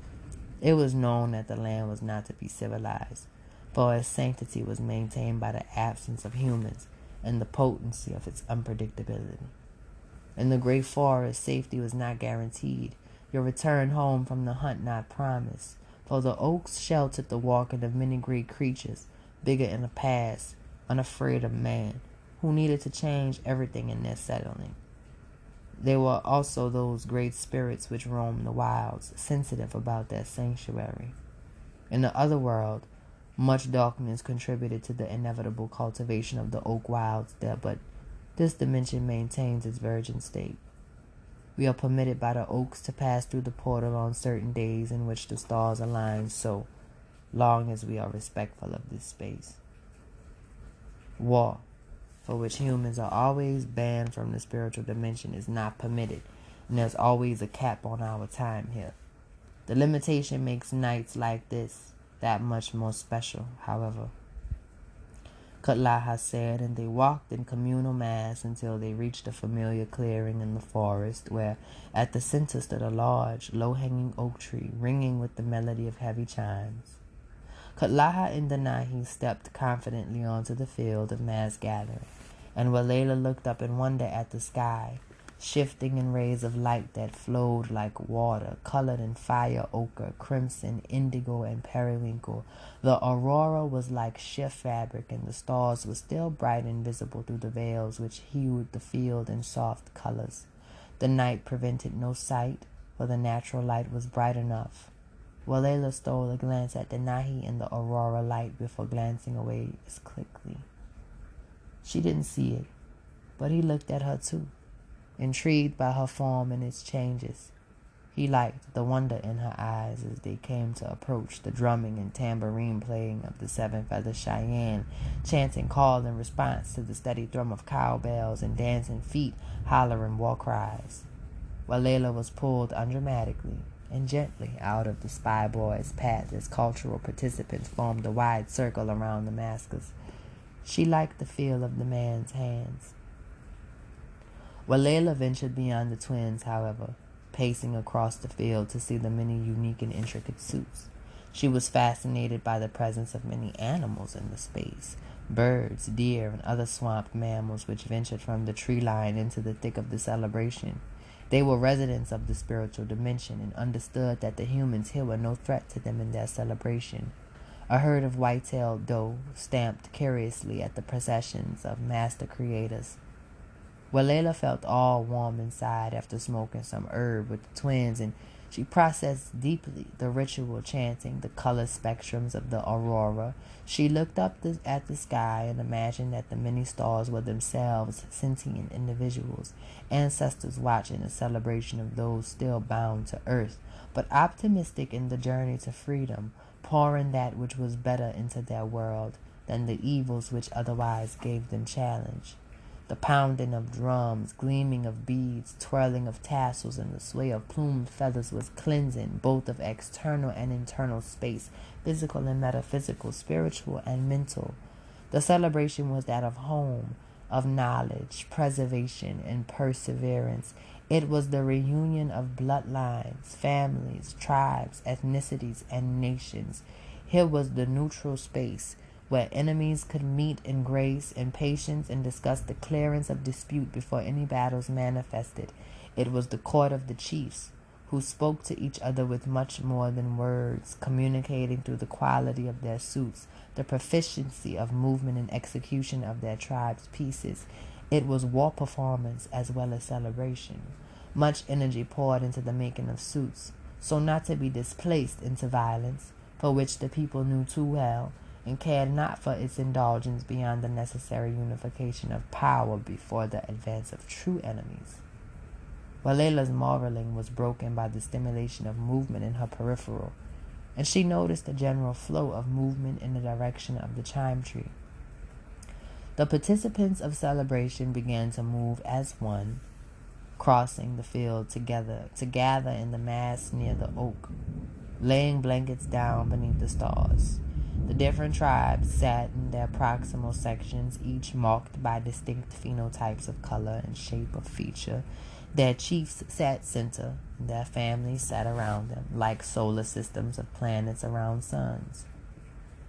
Speaker 1: It was known that the land was not to be civilized, for its sanctity was maintained by the absence of humans, and the potency of its unpredictability. In the great forest, safety was not guaranteed, your return home from the hunt not promised, for the oaks sheltered the walking of many great creatures, bigger in the past, unafraid of man, who needed to change everything in their settling. There were also those great spirits which roam the wilds, sensitive about that sanctuary. In the other world, much darkness contributed to the inevitable cultivation of the oak wilds there, but this dimension maintains its virgin state. We are permitted by the oaks to pass through the portal on certain days in which the stars align, so long as we are respectful of this space. War, for which humans are always banned from the spiritual dimension, is not permitted, and there's always a cap on our time here. The limitation makes nights like this that much more special, however. Katlaha said, and they walked in communal mass until they reached a familiar clearing in the forest, where at the center stood a large, low-hanging oak tree, ringing with the melody of heavy chimes. Katlaha and Denahi stepped confidently onto the field of mass gathering, and Walela looked up in wonder at the sky, shifting in rays of light that flowed like water, colored in fire ochre, crimson, indigo, and periwinkle. The aurora was like shift fabric, and the stars were still bright and visible through the veils which hued the field in soft colors. The night prevented no sight, for the natural light was bright enough. Walela stole a glance at Denahi in the aurora light before glancing away as quickly. She didn't see it, but he looked at her too intrigued by her form and its changes. He liked the wonder in her eyes as they came to approach the drumming and tambourine playing of the seven feather Cheyenne, chanting call in response to the steady thrum of cowbells and dancing feet hollering war cries. Walela was pulled undramatically and gently out of the spy boy's path as cultural participants formed a wide circle around the maskers. She liked the feel of the man's hands, Walela ventured beyond the twins, however, pacing across the field to see the many unique and intricate suits. She was fascinated by the presence of many animals in the space birds, deer, and other swamp mammals which ventured from the tree line into the thick of the celebration. They were residents of the spiritual dimension and understood that the humans here were no threat to them in their celebration. A herd of white-tailed doe stamped curiously at the processions of master creators. Walela felt all warm inside after smoking some herb with the twins, and she processed deeply the ritual chanting, the color spectrums of the aurora. She looked up the, at the sky and imagined that the many stars were themselves sentient individuals, ancestors watching a celebration of those still bound to earth, but optimistic in the journey to freedom, pouring that which was better into their world than the evils which otherwise gave them challenge the pounding of drums, gleaming of beads, twirling of tassels, and the sway of plumed feathers was cleansing both of external and internal space, physical and metaphysical, spiritual and mental. The celebration was that of home, of knowledge, preservation, and perseverance. It was the reunion of bloodlines, families, tribes, ethnicities, and nations. Here was the neutral space where enemies could meet in grace and patience and discuss the clearance of dispute before any battles manifested. It was the court of the chiefs, who spoke to each other with much more than words, communicating through the quality of their suits, the proficiency of movement and execution of their tribe's pieces. It was war performance as well as celebration. Much energy poured into the making of suits, so not to be displaced into violence, for which the people knew too well and cared not for its indulgence beyond the necessary unification of power before the advance of true enemies. Walela's marveling was broken by the stimulation of movement in her peripheral, and she noticed a general flow of movement in the direction of the chime tree. The participants of celebration began to move as one, crossing the field together to gather in the mass near the oak, laying blankets down beneath the stars. The different tribes sat in their proximal sections, each marked by distinct phenotypes of color and shape of feature. Their chiefs sat center, and their families sat around them, like solar systems of planets around suns.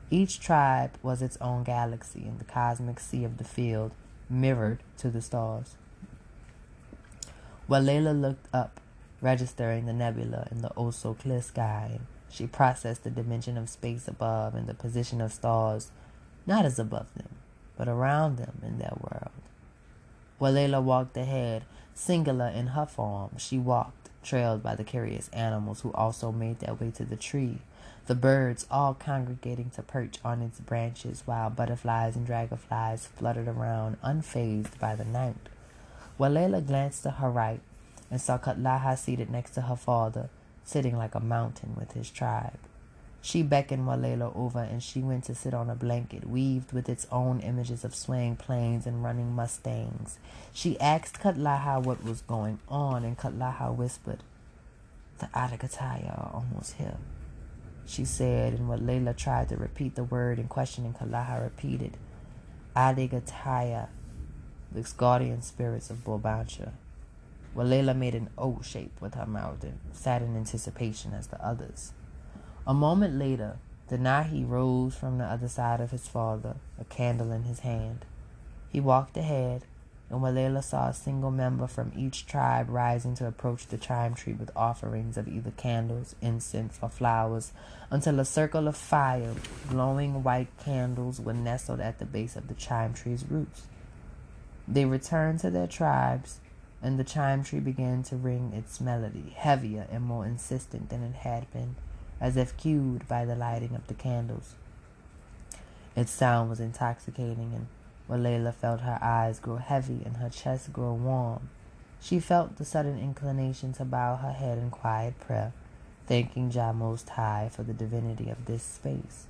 Speaker 1: Each tribe was its own galaxy in the cosmic sea of the field, mirrored to the stars. Walela looked up, registering the nebula in the oh so clear sky. She processed the dimension of space above and the position of stars, not as above them, but around them in their world. Walela walked ahead, singular in her form. She walked, trailed by the curious animals who also made their way to the tree, the birds all congregating to perch on its branches, while butterflies and dragonflies fluttered around, unfazed by the night. Walela glanced to her right and saw Katlaha seated next to her father, sitting like a mountain with his tribe. She beckoned Walela over and she went to sit on a blanket weaved with its own images of swaying plains and running mustangs. She asked Katlaha what was going on, and Katlaha whispered, The Adagataya are almost here. She said, and Walela tried to repeat the word in question, and repeated, Adigataya the guardian spirits of Bulbancha. Walela made an O shape with her mouth and sat in anticipation as the others. A moment later, Denahi rose from the other side of his father, a candle in his hand. He walked ahead, and Walela saw a single member from each tribe rising to approach the chime tree with offerings of either candles, incense, or flowers, until a circle of fire, glowing white candles, were nestled at the base of the chime tree's roots. They returned to their tribes, and the chime tree began to ring its melody, heavier and more insistent than it had been, as if cued by the lighting of the candles. Its sound was intoxicating, and Walela felt her eyes grow heavy and her chest grow warm. She felt the sudden inclination to bow her head in quiet prayer, thanking Jah Most High for the divinity of this space.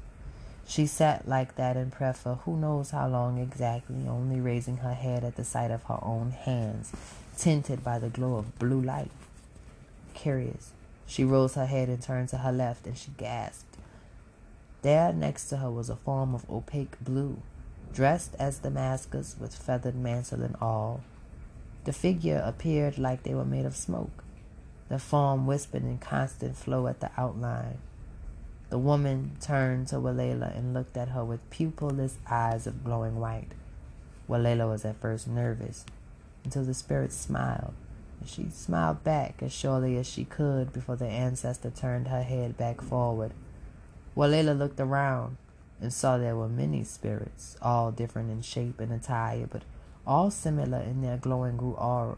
Speaker 1: She sat like that in prayer for who knows how long exactly, only raising her head at the sight of her own hands, tinted by the glow of blue light. Curious, she rose her head and turned to her left, and she gasped. There next to her was a form of opaque blue, dressed as Damascus with feathered mantle and all. The figure appeared like they were made of smoke. The form whispered in constant flow at the outline. The woman turned to Walela and looked at her with pupilless eyes of glowing white. Walela was at first nervous until the spirit smiled, and she smiled back as surely as she could before the ancestor turned her head back forward. Walela looked around and saw there were many spirits, all different in shape and attire, but all similar in their glowing all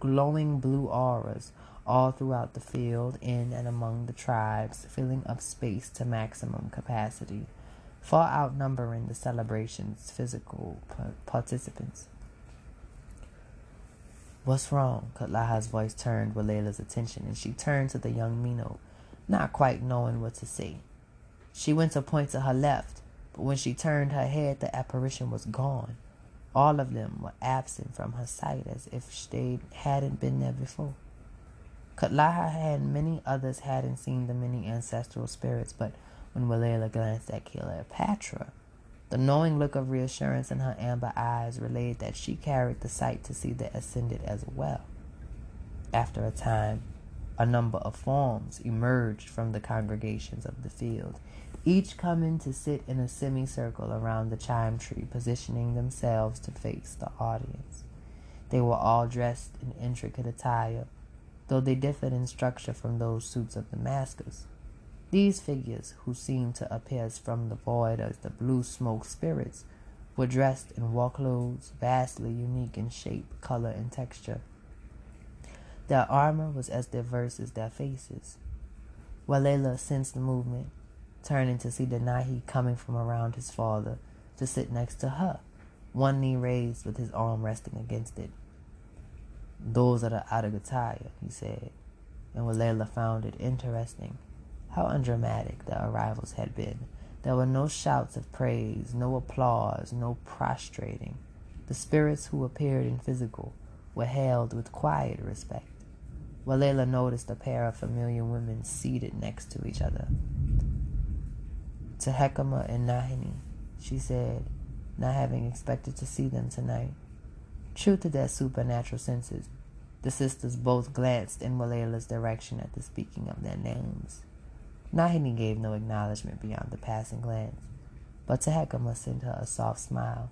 Speaker 1: glowing blue auras, all throughout the field, in and among the tribes, filling up space to maximum capacity, far outnumbering the celebration's physical participants. What's wrong? Katlaha's voice turned Walela's attention, and she turned to the young Miino, not quite knowing what to say. She went to point to her left, but when she turned her head, the apparition was gone. All of them were absent from her sight as if they hadn't been there before. Katlaha and many others hadn't seen the many ancestral spirits, but when Walela glanced at Cleopatra, the knowing look of reassurance in her amber eyes relayed that she carried the sight to see the ascended as well. After a time, a number of forms emerged from the congregations of the field, each coming to sit in a semicircle around the chime tree, positioning themselves to face the audience. They were all dressed in intricate attire though they differed in structure from those suits of Damascus. These figures, who seemed to appear from the void as the blue smoke spirits, were dressed in war clothes vastly unique in shape, color, and texture. Their armor was as diverse as their faces. Walela sensed the movement, turning to see Denahi coming from around his father to sit next to her, one knee raised with his arm resting against it. Those are the Adagataya, he said, and Walela found it interesting how undramatic the arrivals had been. There were no shouts of praise, no applause, no prostrating. The spirits who appeared in physical were hailed with quiet respect. Walela noticed a pair of familiar women seated next to each other. To Hekima and Nahini, she said, not having expected to see them tonight. True to their supernatural senses, the sisters both glanced in Walela's direction at the speaking of their names. Nahini gave no acknowledgement beyond the passing glance, but Tehekima sent her a soft smile.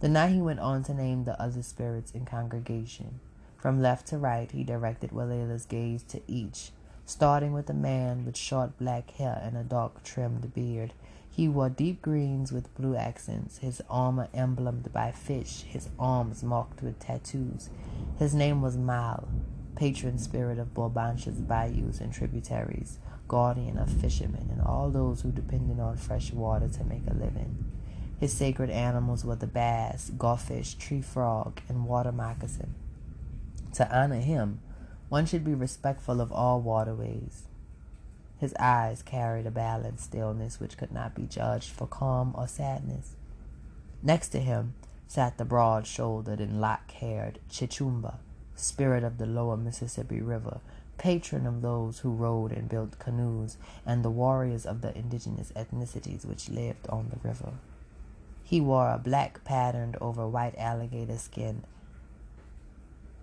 Speaker 1: Denahi went on to name the other spirits in congregation. From left to right, he directed Walela's gaze to each, starting with a man with short black hair and a dark trimmed beard. He wore deep greens with blue accents, his armor emblemed by fish, his arms marked with tattoos. His name was Mal, patron spirit of Bulbancha's bayous and tributaries, guardian of fishermen and all those who depended on fresh water to make a living. His sacred animals were the bass, gulfish, tree frog, and water moccasin. To honor him, one should be respectful of all waterways. His eyes carried a balanced stillness which could not be judged for calm or sadness. Next to him sat the broad shouldered and lock haired Chichumba, spirit of the lower Mississippi River, patron of those who rowed and built canoes, and the warriors of the indigenous ethnicities which lived on the river. He wore a black patterned over white alligator skin,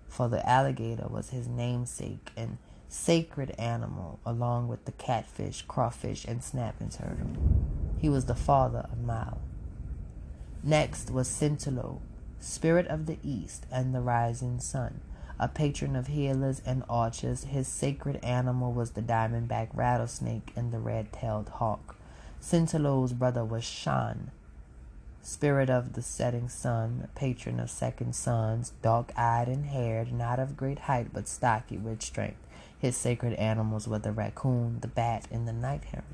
Speaker 1: for the alligator was his namesake and sacred animal, along with the catfish, crawfish, and snapping turtle. He was the father of Mal. Next was Scintilo, spirit of the east and the rising sun. A patron of healers and archers, his sacred animal was the diamondback rattlesnake and the red-tailed hawk. Scintilo's brother was Shan, Spirit of the setting sun, patron of second sons, dark-eyed and haired, not of great height, but stocky with strength. His sacred animals were the raccoon, the bat, and the night heron.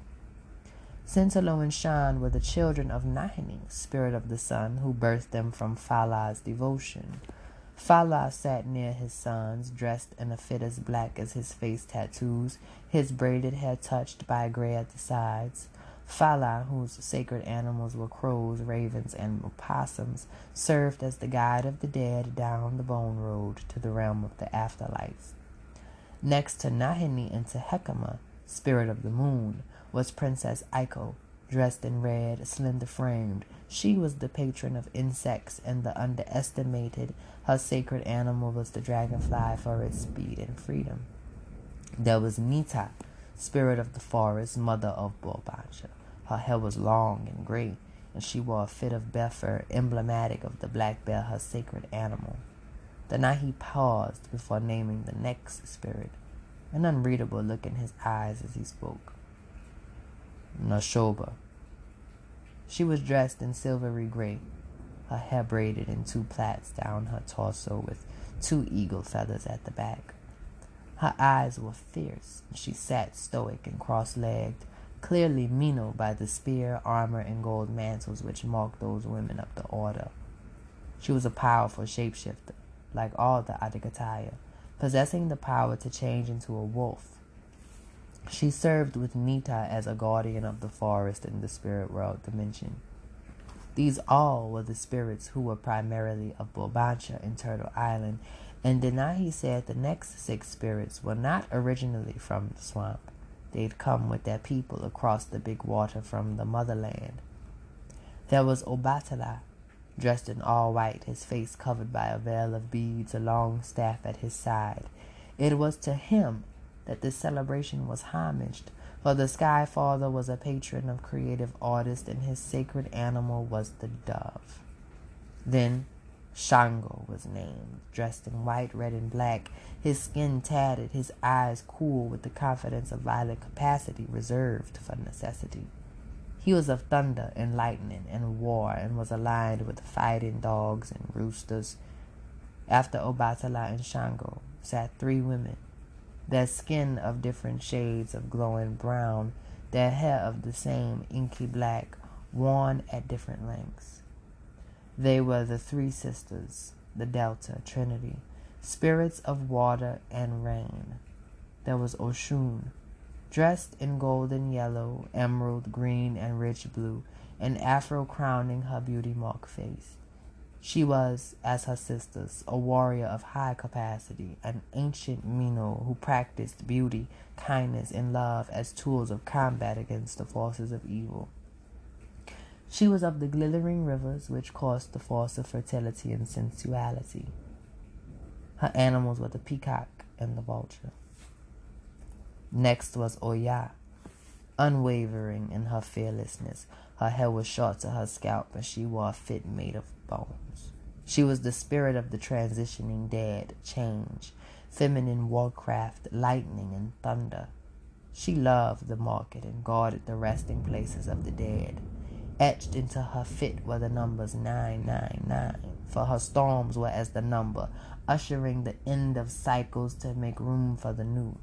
Speaker 1: Scintilo and Shan were the children of Nahini, spirit of the sun, who birthed them from Fala's devotion. Fala sat near his sons, dressed in a fit as black as his face tattoos, his braided hair touched by gray at the sides. Fala, whose sacred animals were crows, ravens, and opossums, served as the guide of the dead down the bone road to the realm of the afterlife. Next to Nahini and to Hekama, spirit of the moon, was Princess Aiko, dressed in red, slender framed. She was the patron of insects and the underestimated. Her sacred animal was the dragonfly for its speed and freedom. There was Nita, spirit of the forest, mother of Bulbancha. Her hair was long and gray, and she wore a fit of bear emblematic of the black bear, her sacred animal. Denahi paused before naming the next spirit, an unreadable look in his eyes as he spoke. Nashoba. She was dressed in silvery gray, her hair braided in two plaits down her torso with two eagle feathers at the back. Her eyes were fierce, and she sat stoic and cross-legged, clearly Miino by the spear, armor, and gold mantles which marked those women of the order. She was a powerful shapeshifter, like all the Adhikataya, possessing the power to change into a wolf. She served with Nita as a guardian of the forest in the spirit world dimension. These all were the spirits who were primarily of Bulbancha in Turtle Island, and Denahi said the next six spirits were not originally from the swamp. They'd come with their people across the big water from the motherland. There was Obatala, dressed in all white, his face covered by a veil of beads, a long staff at his side. It was to him that this celebration was homaged, for the Sky Father was a patron of creative artists, and his sacred animal was the dove. Then Shango was named, dressed in white, red, and black, his skin tatted, his eyes cool with the confidence of violent capacity reserved for necessity. He was of thunder and lightning and war and was aligned with fighting dogs and roosters. After Obatala and Shango sat three women, their skin of different shades of glowing brown, their hair of the same inky black, worn at different lengths. They were the three sisters, the Delta Trinity, spirits of water and rain. There was Oshun, dressed in golden yellow, emerald green, and rich blue, an afro crowning her beauty mark face. She was, as her sisters, a warrior of high capacity, an ancient Miino who practiced beauty, kindness, and love as tools of combat against the forces of evil. She was of the glittering rivers which coursed the force of fertility and sensuality. Her animals were the peacock and the vulture. Next was Oya, unwavering in her fearlessness. Her hair was short to her scalp, but she wore a fit made of bones. She was the spirit of the transitioning dead, change, feminine warcraft, lightning and thunder. She loved the market and guarded the resting places of the dead. Etched into her fit were the numbers 999, for her storms were as the number, ushering the end of cycles to make room for the new.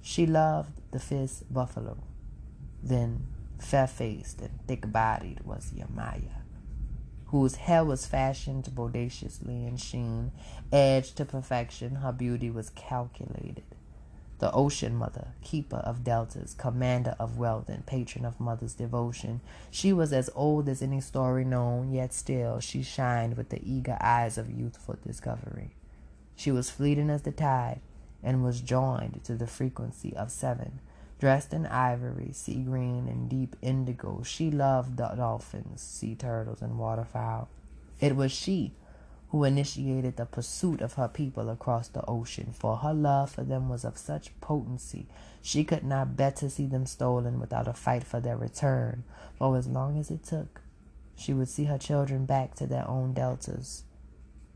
Speaker 1: She loved the fierce buffalo. Then, fair faced and thick bodied was Yamaya, whose hair was fashioned bodaciously in sheen, edged to perfection. Her beauty was calculated the ocean mother, keeper of deltas, commander of wealth, and patron of mother's devotion. She was as old as any story known, yet still she shined with the eager eyes of youthful discovery. She was fleeting as the tide, and was joined to the frequency of seven. Dressed in ivory, sea green, and deep indigo, she loved the dolphins, sea turtles, and waterfowl. It was she who initiated the pursuit of her people across the ocean, for her love for them was of such potency she could not bear to see them stolen without a fight for their return, for as long as it took. She would see her children back to their own deltas.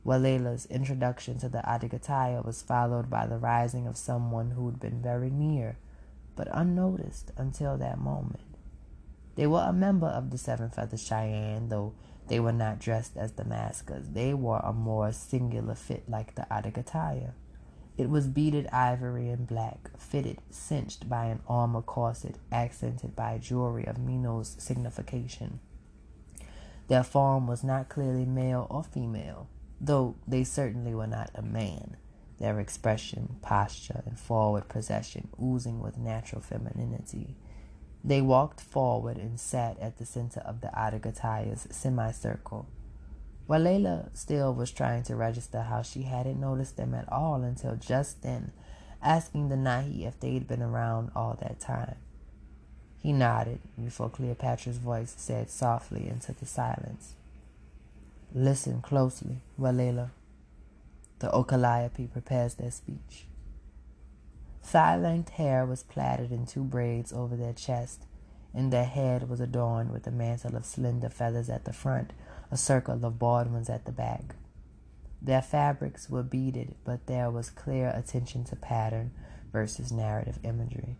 Speaker 1: Walela's introduction to the Adigataya was followed by the rising of someone who had been very near, but unnoticed until that moment. They were a member of the Seven Feather Cheyenne, though they were not dressed as the maskers. They wore a more singular fit like the Adigataya. It was beaded ivory and black, fitted, cinched by an armor corset, accented by jewelry of Miino's signification. Their form was not clearly male or female, though they certainly were not a man. Their expression, posture, and forward possession oozing with natural femininity. They walked forward and sat at the center of the Adagataya's semicircle. Walela still was trying to register how she hadn't noticed them at all until just then, asking Denahi if they'd been around all that time. He nodded before Cleopatra's voice said softly into the silence. Listen closely, Walela. The Okaliope prepares their speech. Thigh length hair was plaited in two braids over their chest, and their head was adorned with a mantle of slender feathers at the front, a circle of broad ones at the back. Their fabrics were beaded, but there was clear attention to pattern versus narrative imagery.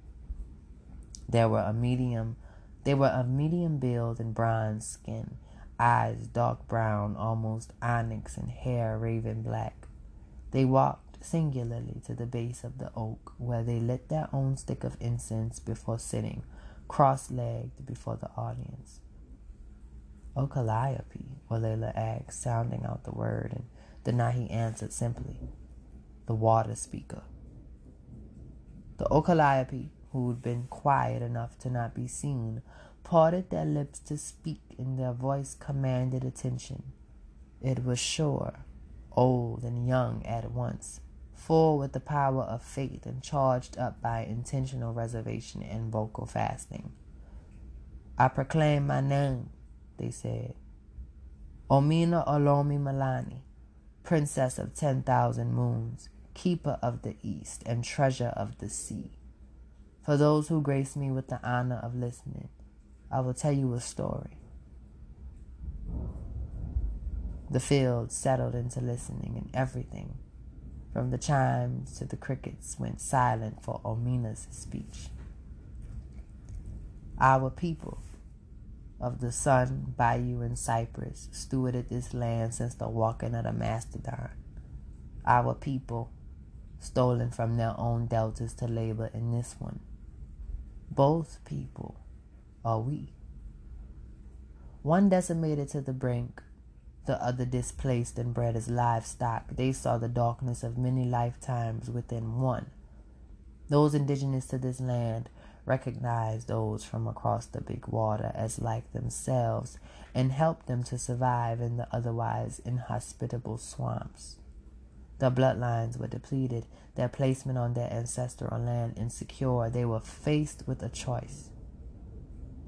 Speaker 1: There were a medium they were of medium build and bronze skin, eyes dark brown, almost onyx, and hair raven black. They walked singularly to the base of the oak, where they lit their own stick of incense before sitting, cross legged before the audience. O Calliope, Walela asked, sounding out the word, and Denahi answered simply, The water speaker. The oh, Okaliope, who'd been quiet enough to not be seen, parted their lips to speak, and their voice commanded attention. It was sure, old and young at once, full with the power of faith and charged up by intentional reservation and vocal fasting. I proclaim my name, they said. Omina Olomi Malani, princess of 10,000 moons, keeper of the east and treasure of the sea. For those who grace me with the honor of listening, I will tell you a story. The field settled into listening, and everything from the chimes to the crickets went silent for Omina's speech. Our people of the sun, bayou, and cypress stewarded this land since the walking of the mastodon. Our people, stolen from their own deltas to labor in this one. Both people are we. One decimated to the brink, the other displaced and bred as livestock. They saw the darkness of many lifetimes within one. Those indigenous to this land recognized those from across the big water as like themselves and helped them to survive in the otherwise inhospitable swamps. Their bloodlines were depleted, their placement on their ancestral land insecure. They were faced with a choice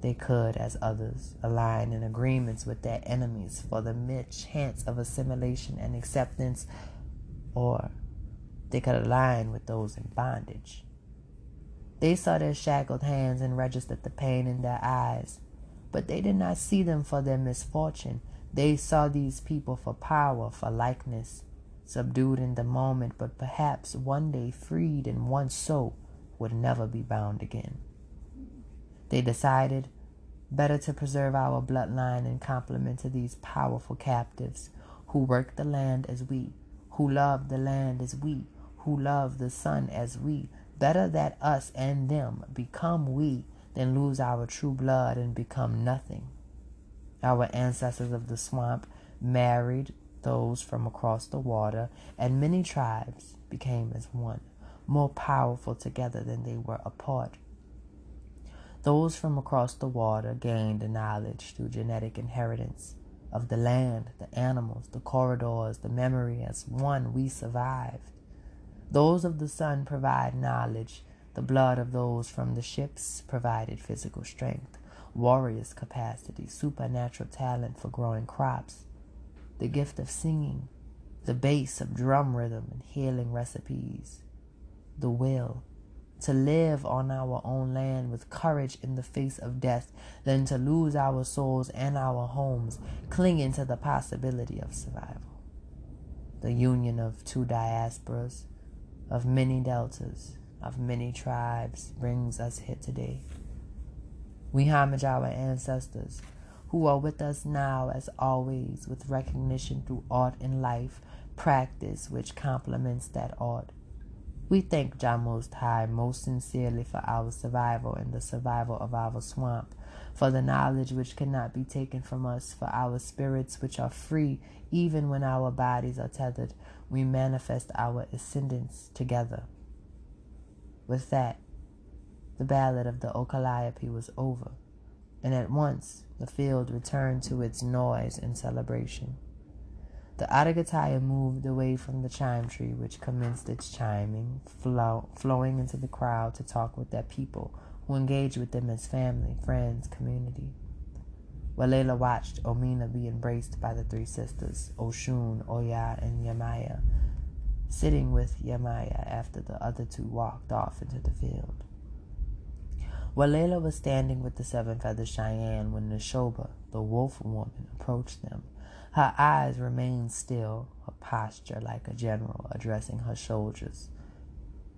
Speaker 1: they could, as others, align in agreements with their enemies for the mere chance of assimilation and acceptance, or they could align with those in bondage. They saw their shackled hands and registered the pain in their eyes. But they did not see them for their misfortune. They saw these people for power, for likeness, subdued in the moment, but perhaps one day freed and once so would never be bound again. They decided better to preserve our bloodline in compliment to these powerful captives who work the land as we, who love the land as we, who love the sun as we. Better that us and them become we than lose our true blood and become nothing. Our ancestors of the swamp married those from across the water, and many tribes became as one, more powerful together than they were apart. Those from across the water gained the knowledge through genetic inheritance of the land, the animals, the corridors, the memory. As one, we survived. Those of the sun provide knowledge. The blood of those from the ships provided physical strength, warriors' capacity, supernatural talent for growing crops, the gift of singing, the bass of drum rhythm and healing recipes, the will to live on our own land with courage in the face of death than to lose our souls and our homes clinging to the possibility of survival. The union of two diasporas, of many deltas, of many tribes brings us here today. We homage our ancestors who are with us now as always with recognition through art and life, practice which complements that art we thank Jah Most High most sincerely for our survival and the survival of our swamp, for the knowledge which cannot be taken from us, for our spirits which are free even when our bodies are tethered. We manifest our ascendance together. With that, the ballad of the O was over, and at once the field returned to its noise and celebration. The Adagataya moved away from the chime tree, which commenced its chiming, flow, flowing into the crowd to talk with their people, who engaged with them as family, friends, community. Walela watched Omina be embraced by the three sisters, Oshun, Oya, and Yamaya, sitting with Yamaya after the other two walked off into the field. Walela was standing with the seven feathered Cheyenne when Nashoba, the wolf woman, approached them her eyes remained still, her posture like a general addressing her soldiers.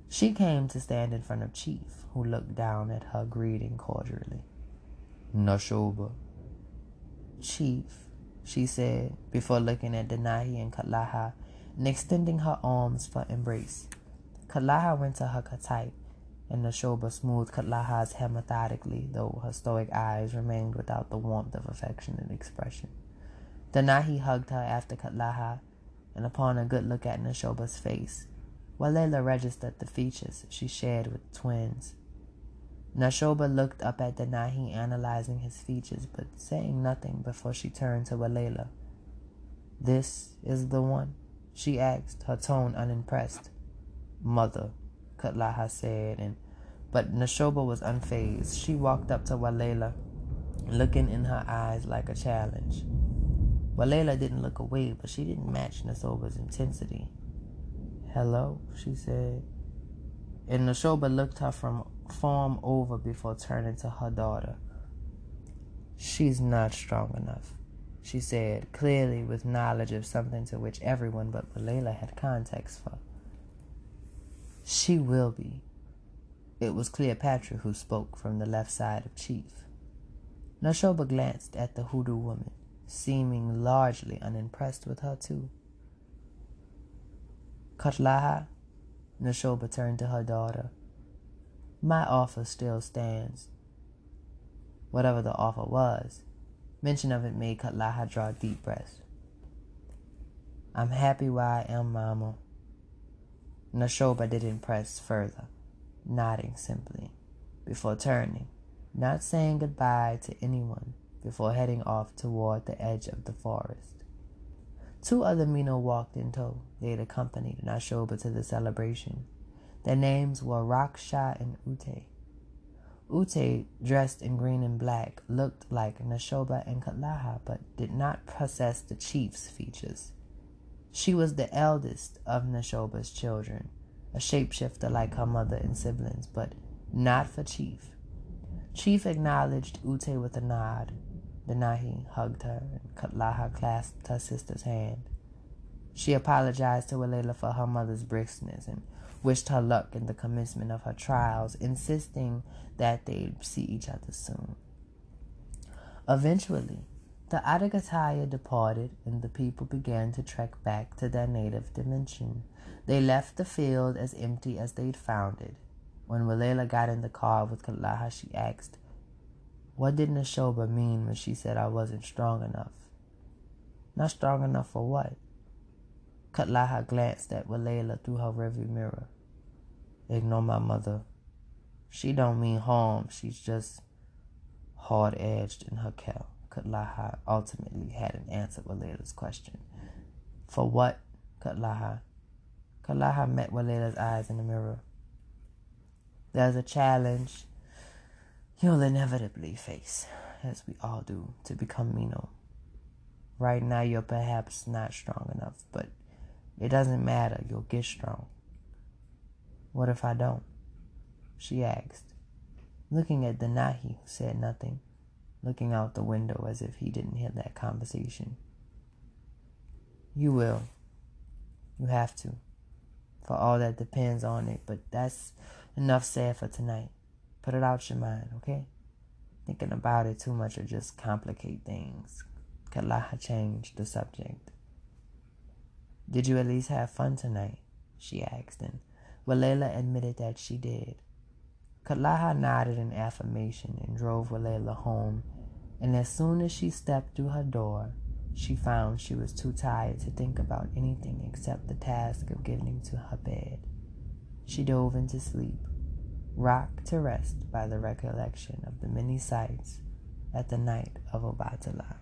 Speaker 1: She came to stand in front of Chief, who looked down at her, greeting cordially. Nashoba. Chief, she said, before looking at Denahi and Katlaha and extending her arms for embrace. Katlaha went to her tight, and Nashoba smoothed Katlaha's hair methodically, though her stoic eyes remained without the warmth of affectionate expression. Denahi hugged her after Katlaha, and upon a good look at Nashoba's face, Walela registered the features she shared with twins. Nashoba looked up at Denahi, analyzing his features, but saying nothing before she turned to Walela. This is the one? she asked, her tone unimpressed. Mother, Katlaha said, and but Nashoba was unfazed. She walked up to Walela, looking in her eyes like a challenge. Walela didn't look away, but she didn't match Nashoba's intensity. Hello, she said. And Nashoba looked her from farm over before turning to her daughter. She's not strong enough, she said, clearly with knowledge of something to which everyone but Walela had context for. She will be. It was Cleopatra who spoke from the left side of Chief. Nashoba glanced at the hoodoo woman seeming largely unimpressed with her too. Katlaha, Nashoba turned to her daughter. My offer still stands. Whatever the offer was, mention of it made Katlaha draw deep breath. I'm happy where I am, Mama. Nashoba didn't press further, nodding simply, before turning, not saying goodbye to anyone before heading off toward the edge of the forest. Two other Miino walked in tow. They had accompanied Nashoba to the celebration. Their names were Raksha and Ute. Ute, dressed in green and black, looked like Nashoba and Katlaha, but did not possess the chief's features. She was the eldest of Nashoba's children, a shapeshifter like her mother and siblings, but not for Chief. Chief acknowledged Ute with a nod. Denahi hugged her, and Katlaha clasped her sister's hand. She apologized to Walela for her mother's briskness and wished her luck in the commencement of her trials, insisting that they'd see each other soon. Eventually, the Adagataya departed, and the people began to trek back to their native dimension. They left the field as empty as they'd found it. When Walela got in the car with Kalaha, she asked, What did Nashoba mean when she said I wasn't strong enough? Not strong enough for what? Katlaha glanced at Walela through her rearview mirror. Ignore my mother. She don't mean harm. She's just hard-edged in her care. Katlaha ultimately hadn't answered Walela's question. For what, Katlaha? Katlaha met Walela's eyes in the mirror. There's a challenge you'll inevitably face, as we all do, to become Miino. Right now, you're perhaps not strong enough, but it doesn't matter. You'll get strong. What if I don't? She asked, looking at Denahi, who said nothing, looking out the window as if he didn't hear that conversation. You will. You have to. For all that depends on it, but that's Enough said for tonight. Put it out your mind, okay? Thinking about it too much will just complicate things. Kalaha changed the subject. Did you at least have fun tonight? She asked, and Walela admitted that she did. Kalaha nodded in affirmation and drove Walela home, and as soon as she stepped through her door, she found she was too tired to think about anything except the task of getting to her bed. She dove into sleep, rocked to rest by the recollection of the many sights at the night of Obatala.